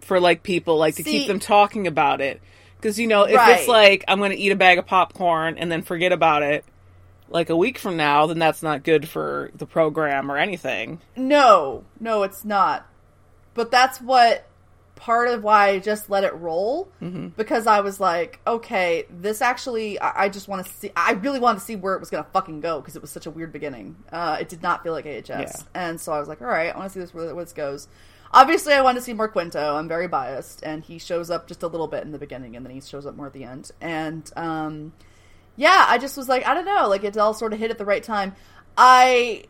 For like people like to keep them talking about it. Cuz you know, if Right. it's like I'm going to eat a bag of popcorn and then forget about it like a week from now, then that's not good for the program or anything. No, no, it's not. But that's what part of why I just let it roll Mm-hmm. because I was like, okay, this actually, I, I just want to see. I really wanted to see where it was gonna fucking go because it was such a weird beginning. Uh, it did not feel like AHS, Yeah. and so I was like, all right, I want to see this where, where this goes. Obviously, I want to see more Quinto. I'm very biased, and he shows up just a little bit in the beginning, and then he shows up more at the end. And um, yeah, I just was like, I don't know, like it all sort of hit at the right time. I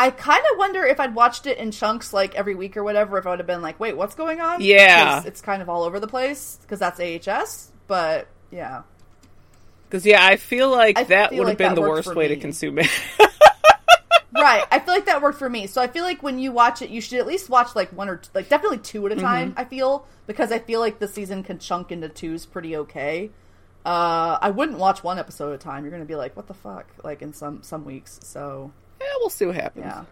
I kind of wonder if I'd watched it in chunks like every week or whatever, if I would have been like, wait, what's going on? Yeah. it's kind of all over the place because that's AHS. But yeah, Cuz yeah, I feel like I that would have like been the worst way to consume it. *laughs* right. I feel like that worked for me. So I feel like when you watch it, you should at least watch like one or t- like definitely two Mm-hmm. at a time. I feel because I feel like the season can chunk into twos pretty okay. Uh, I wouldn't watch one episode at a time. You're gonna be like, what the fuck? Like in some some weeks. So yeah, we'll see what happens. Yeah.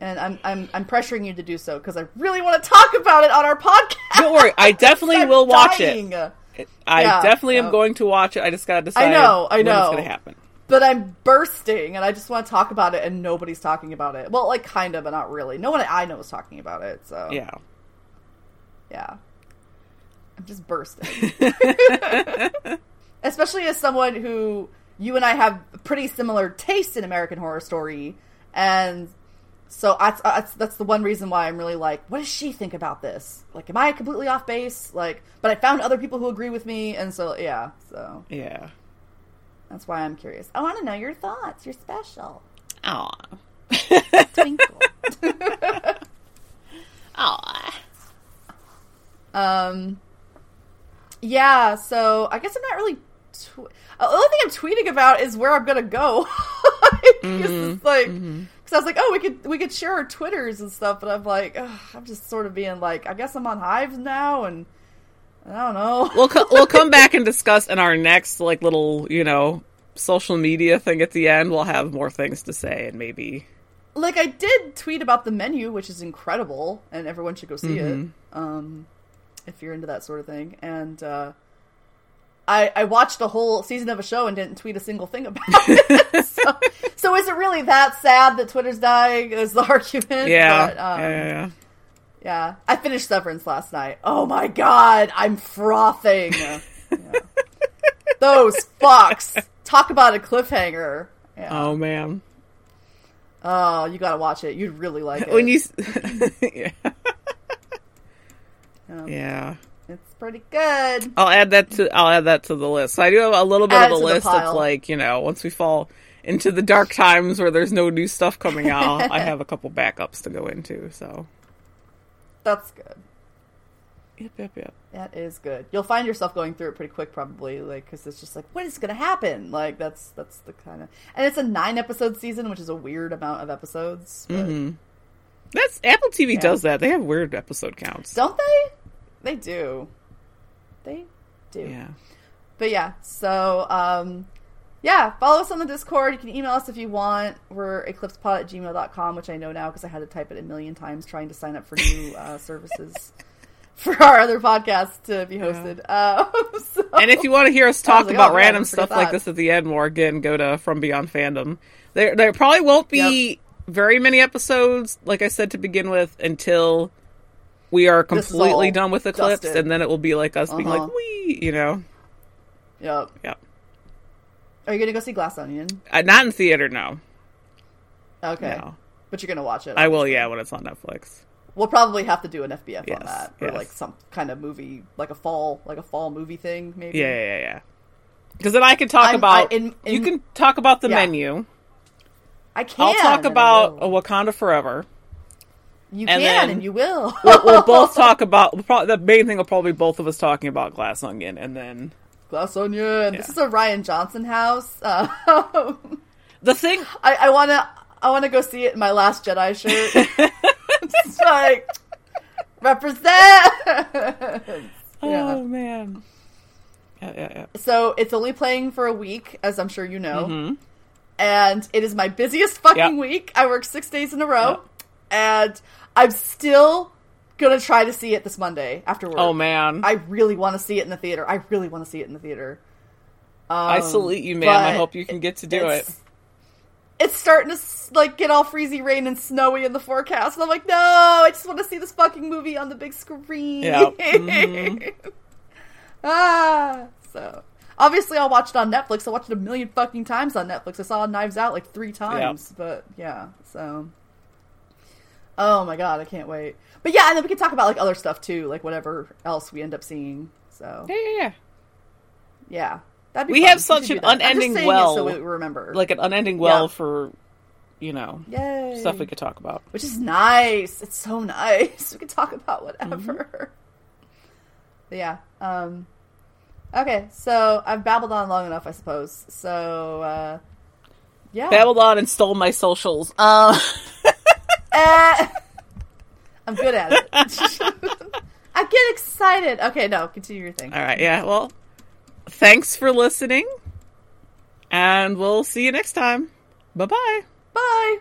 And I'm I'm I'm pressuring you to do so because I really want to talk about it on our podcast. Don't worry, I *laughs* definitely will watch dying. it. I Yeah, definitely am going to watch it. I just got to decide I know, I when it's to happen. But I'm bursting, and I just want to talk about it, and nobody's talking about it. Well, like kind of, but not really. No one I know is talking about it. So Yeah. yeah. I'm just bursting. *laughs* *laughs* Especially as someone who you and I have pretty similar taste in American Horror Story, and so that's, that's that's the one reason why I'm really like, what does she think about this? Like, am I completely off base? Like, but I found other people who agree with me, and so yeah, so Yeah. that's why I'm curious. I want to know your thoughts. You're special. Aw. Twinkle. *laughs* Aw. Um, yeah, so I guess I'm not really. Tw- the only thing I'm tweeting about is where I'm gonna go. *laughs* like, 'cause it's like, because I was like, oh, we could we could share our twitters and stuff, but I'm like, ugh, I'm just sort of being like, I guess I'm on Hives now, and I don't know. We'll co- we'll *laughs* come back and discuss in our next like little you know social media thing at the end. We'll have more things to say and maybe like I did tweet about the menu, which is incredible, and everyone should go see Mm-hmm. it. Um, if you're into that sort of thing, and uh, I, I watched a whole season of a show and didn't tweet a single thing about *laughs* it. so, so is it really that sad that Twitter's dying? Is the argument? Yeah. But, um, yeah, yeah, yeah. yeah. I finished Severance last night. Oh my god, I'm frothing. *laughs* Yeah. Those fucks. Talk about a cliffhanger. Yeah. Oh man. Oh, you gotta watch it. You'd really like it. When you *laughs* yeah. Yeah. yeah. It's pretty good. I'll add that to I'll add that to the list. So I do have a little bit Add of a list. It's like, you know, once we fall into the dark times where there's no new stuff coming out, *laughs* I have a couple backups to go into, so That's good. Yep, yep, yep. That is good. You'll find yourself going through it pretty quick, probably, like because it's just like, what is going to happen? Like that's that's the kind of, and it's a nine episode season, which is a weird amount of episodes. But hmm That's Apple TV Yeah. does that. They have weird episode counts. Don't they? They do. They do. Yeah. But yeah, so um yeah, follow us on the Discord. You can email us if you want. We're eclipsepod at gmail.com, which I know now because I had to type it a million times trying to sign up for new uh, *laughs* services for our other podcast to be hosted. Uh, *laughs* so, And if you want to hear us talk like, about oh, random stuff like this at the end more, again, go to From Beyond Fandom. There, there probably won't be very many episodes, like I said to begin with, until we are completely done with Eclipse, dusted. and then it will be like us being Uh-huh. like, "Wee," you know, Yep. Yep. Are you going to go see Glass Onion? Uh, not in theater, no. Okay. No. But you're going to watch it. I will, yeah, when it's on Netflix. We'll probably have to do an FBF Yes, on that. Or yes. like some kind of movie, like a fall, like a fall movie thing, maybe. Yeah, yeah, yeah. Because then I can talk I'm- about I- in- you can talk about the Yeah. menu. I can. I'll talk about a Wakanda Forever. You and can, then- and you will. *laughs* We'll, we'll both *laughs* talk about we'll the main thing. Will probably be both of us talking about Glass Onion, and then Glass Onion. This is a Rian Johnson house. Uh, *laughs* the thing. I, I wanna, I wanna go see it in my Last Jedi shirt. Just like represent. Yeah. Oh man. Yeah, yeah, yeah. So it's only playing for a week, as I'm sure you know, Mhm. and it is my busiest fucking Yep. week. I work six days in a row, Yep. and I'm still gonna try to see it this Monday after work. Oh man. I really want to see it in the theater. I really want to see it in the theater. Um, I salute you, ma'am. I hope you can get to do it. it's- starting to like get all freezy rain and snowy in the forecast, and I'm like, no, I just want to see this fucking movie on the big screen. Yeah. *laughs* Mhm. ah, so obviously I'll watch it on Netflix. I watched it a million fucking times on Netflix. I saw Knives Out like three times, but yeah, so. Oh my god, I can't wait. But yeah, and then we can talk about like other stuff too, like whatever else we end up seeing. So Yeah, yeah, yeah. yeah, that'd be We fun. have such an that. I'm just unending well. so we remember. Like an unending well Yeah. for, you know, Yay. stuff we could talk about. Which is nice. It's so nice. *laughs* We could talk about whatever. Mm-hmm. But yeah. Um Okay, so I've babbled on long enough, I suppose. So uh yeah. Babbled on and stole my socials. Uh, *laughs* Eh. *laughs* I'm good at it. *laughs* I get excited. Okay, no, continue your thing. all right. Yeah. Well, thanks for listening, and we'll see you next time. Bye bye. Bye.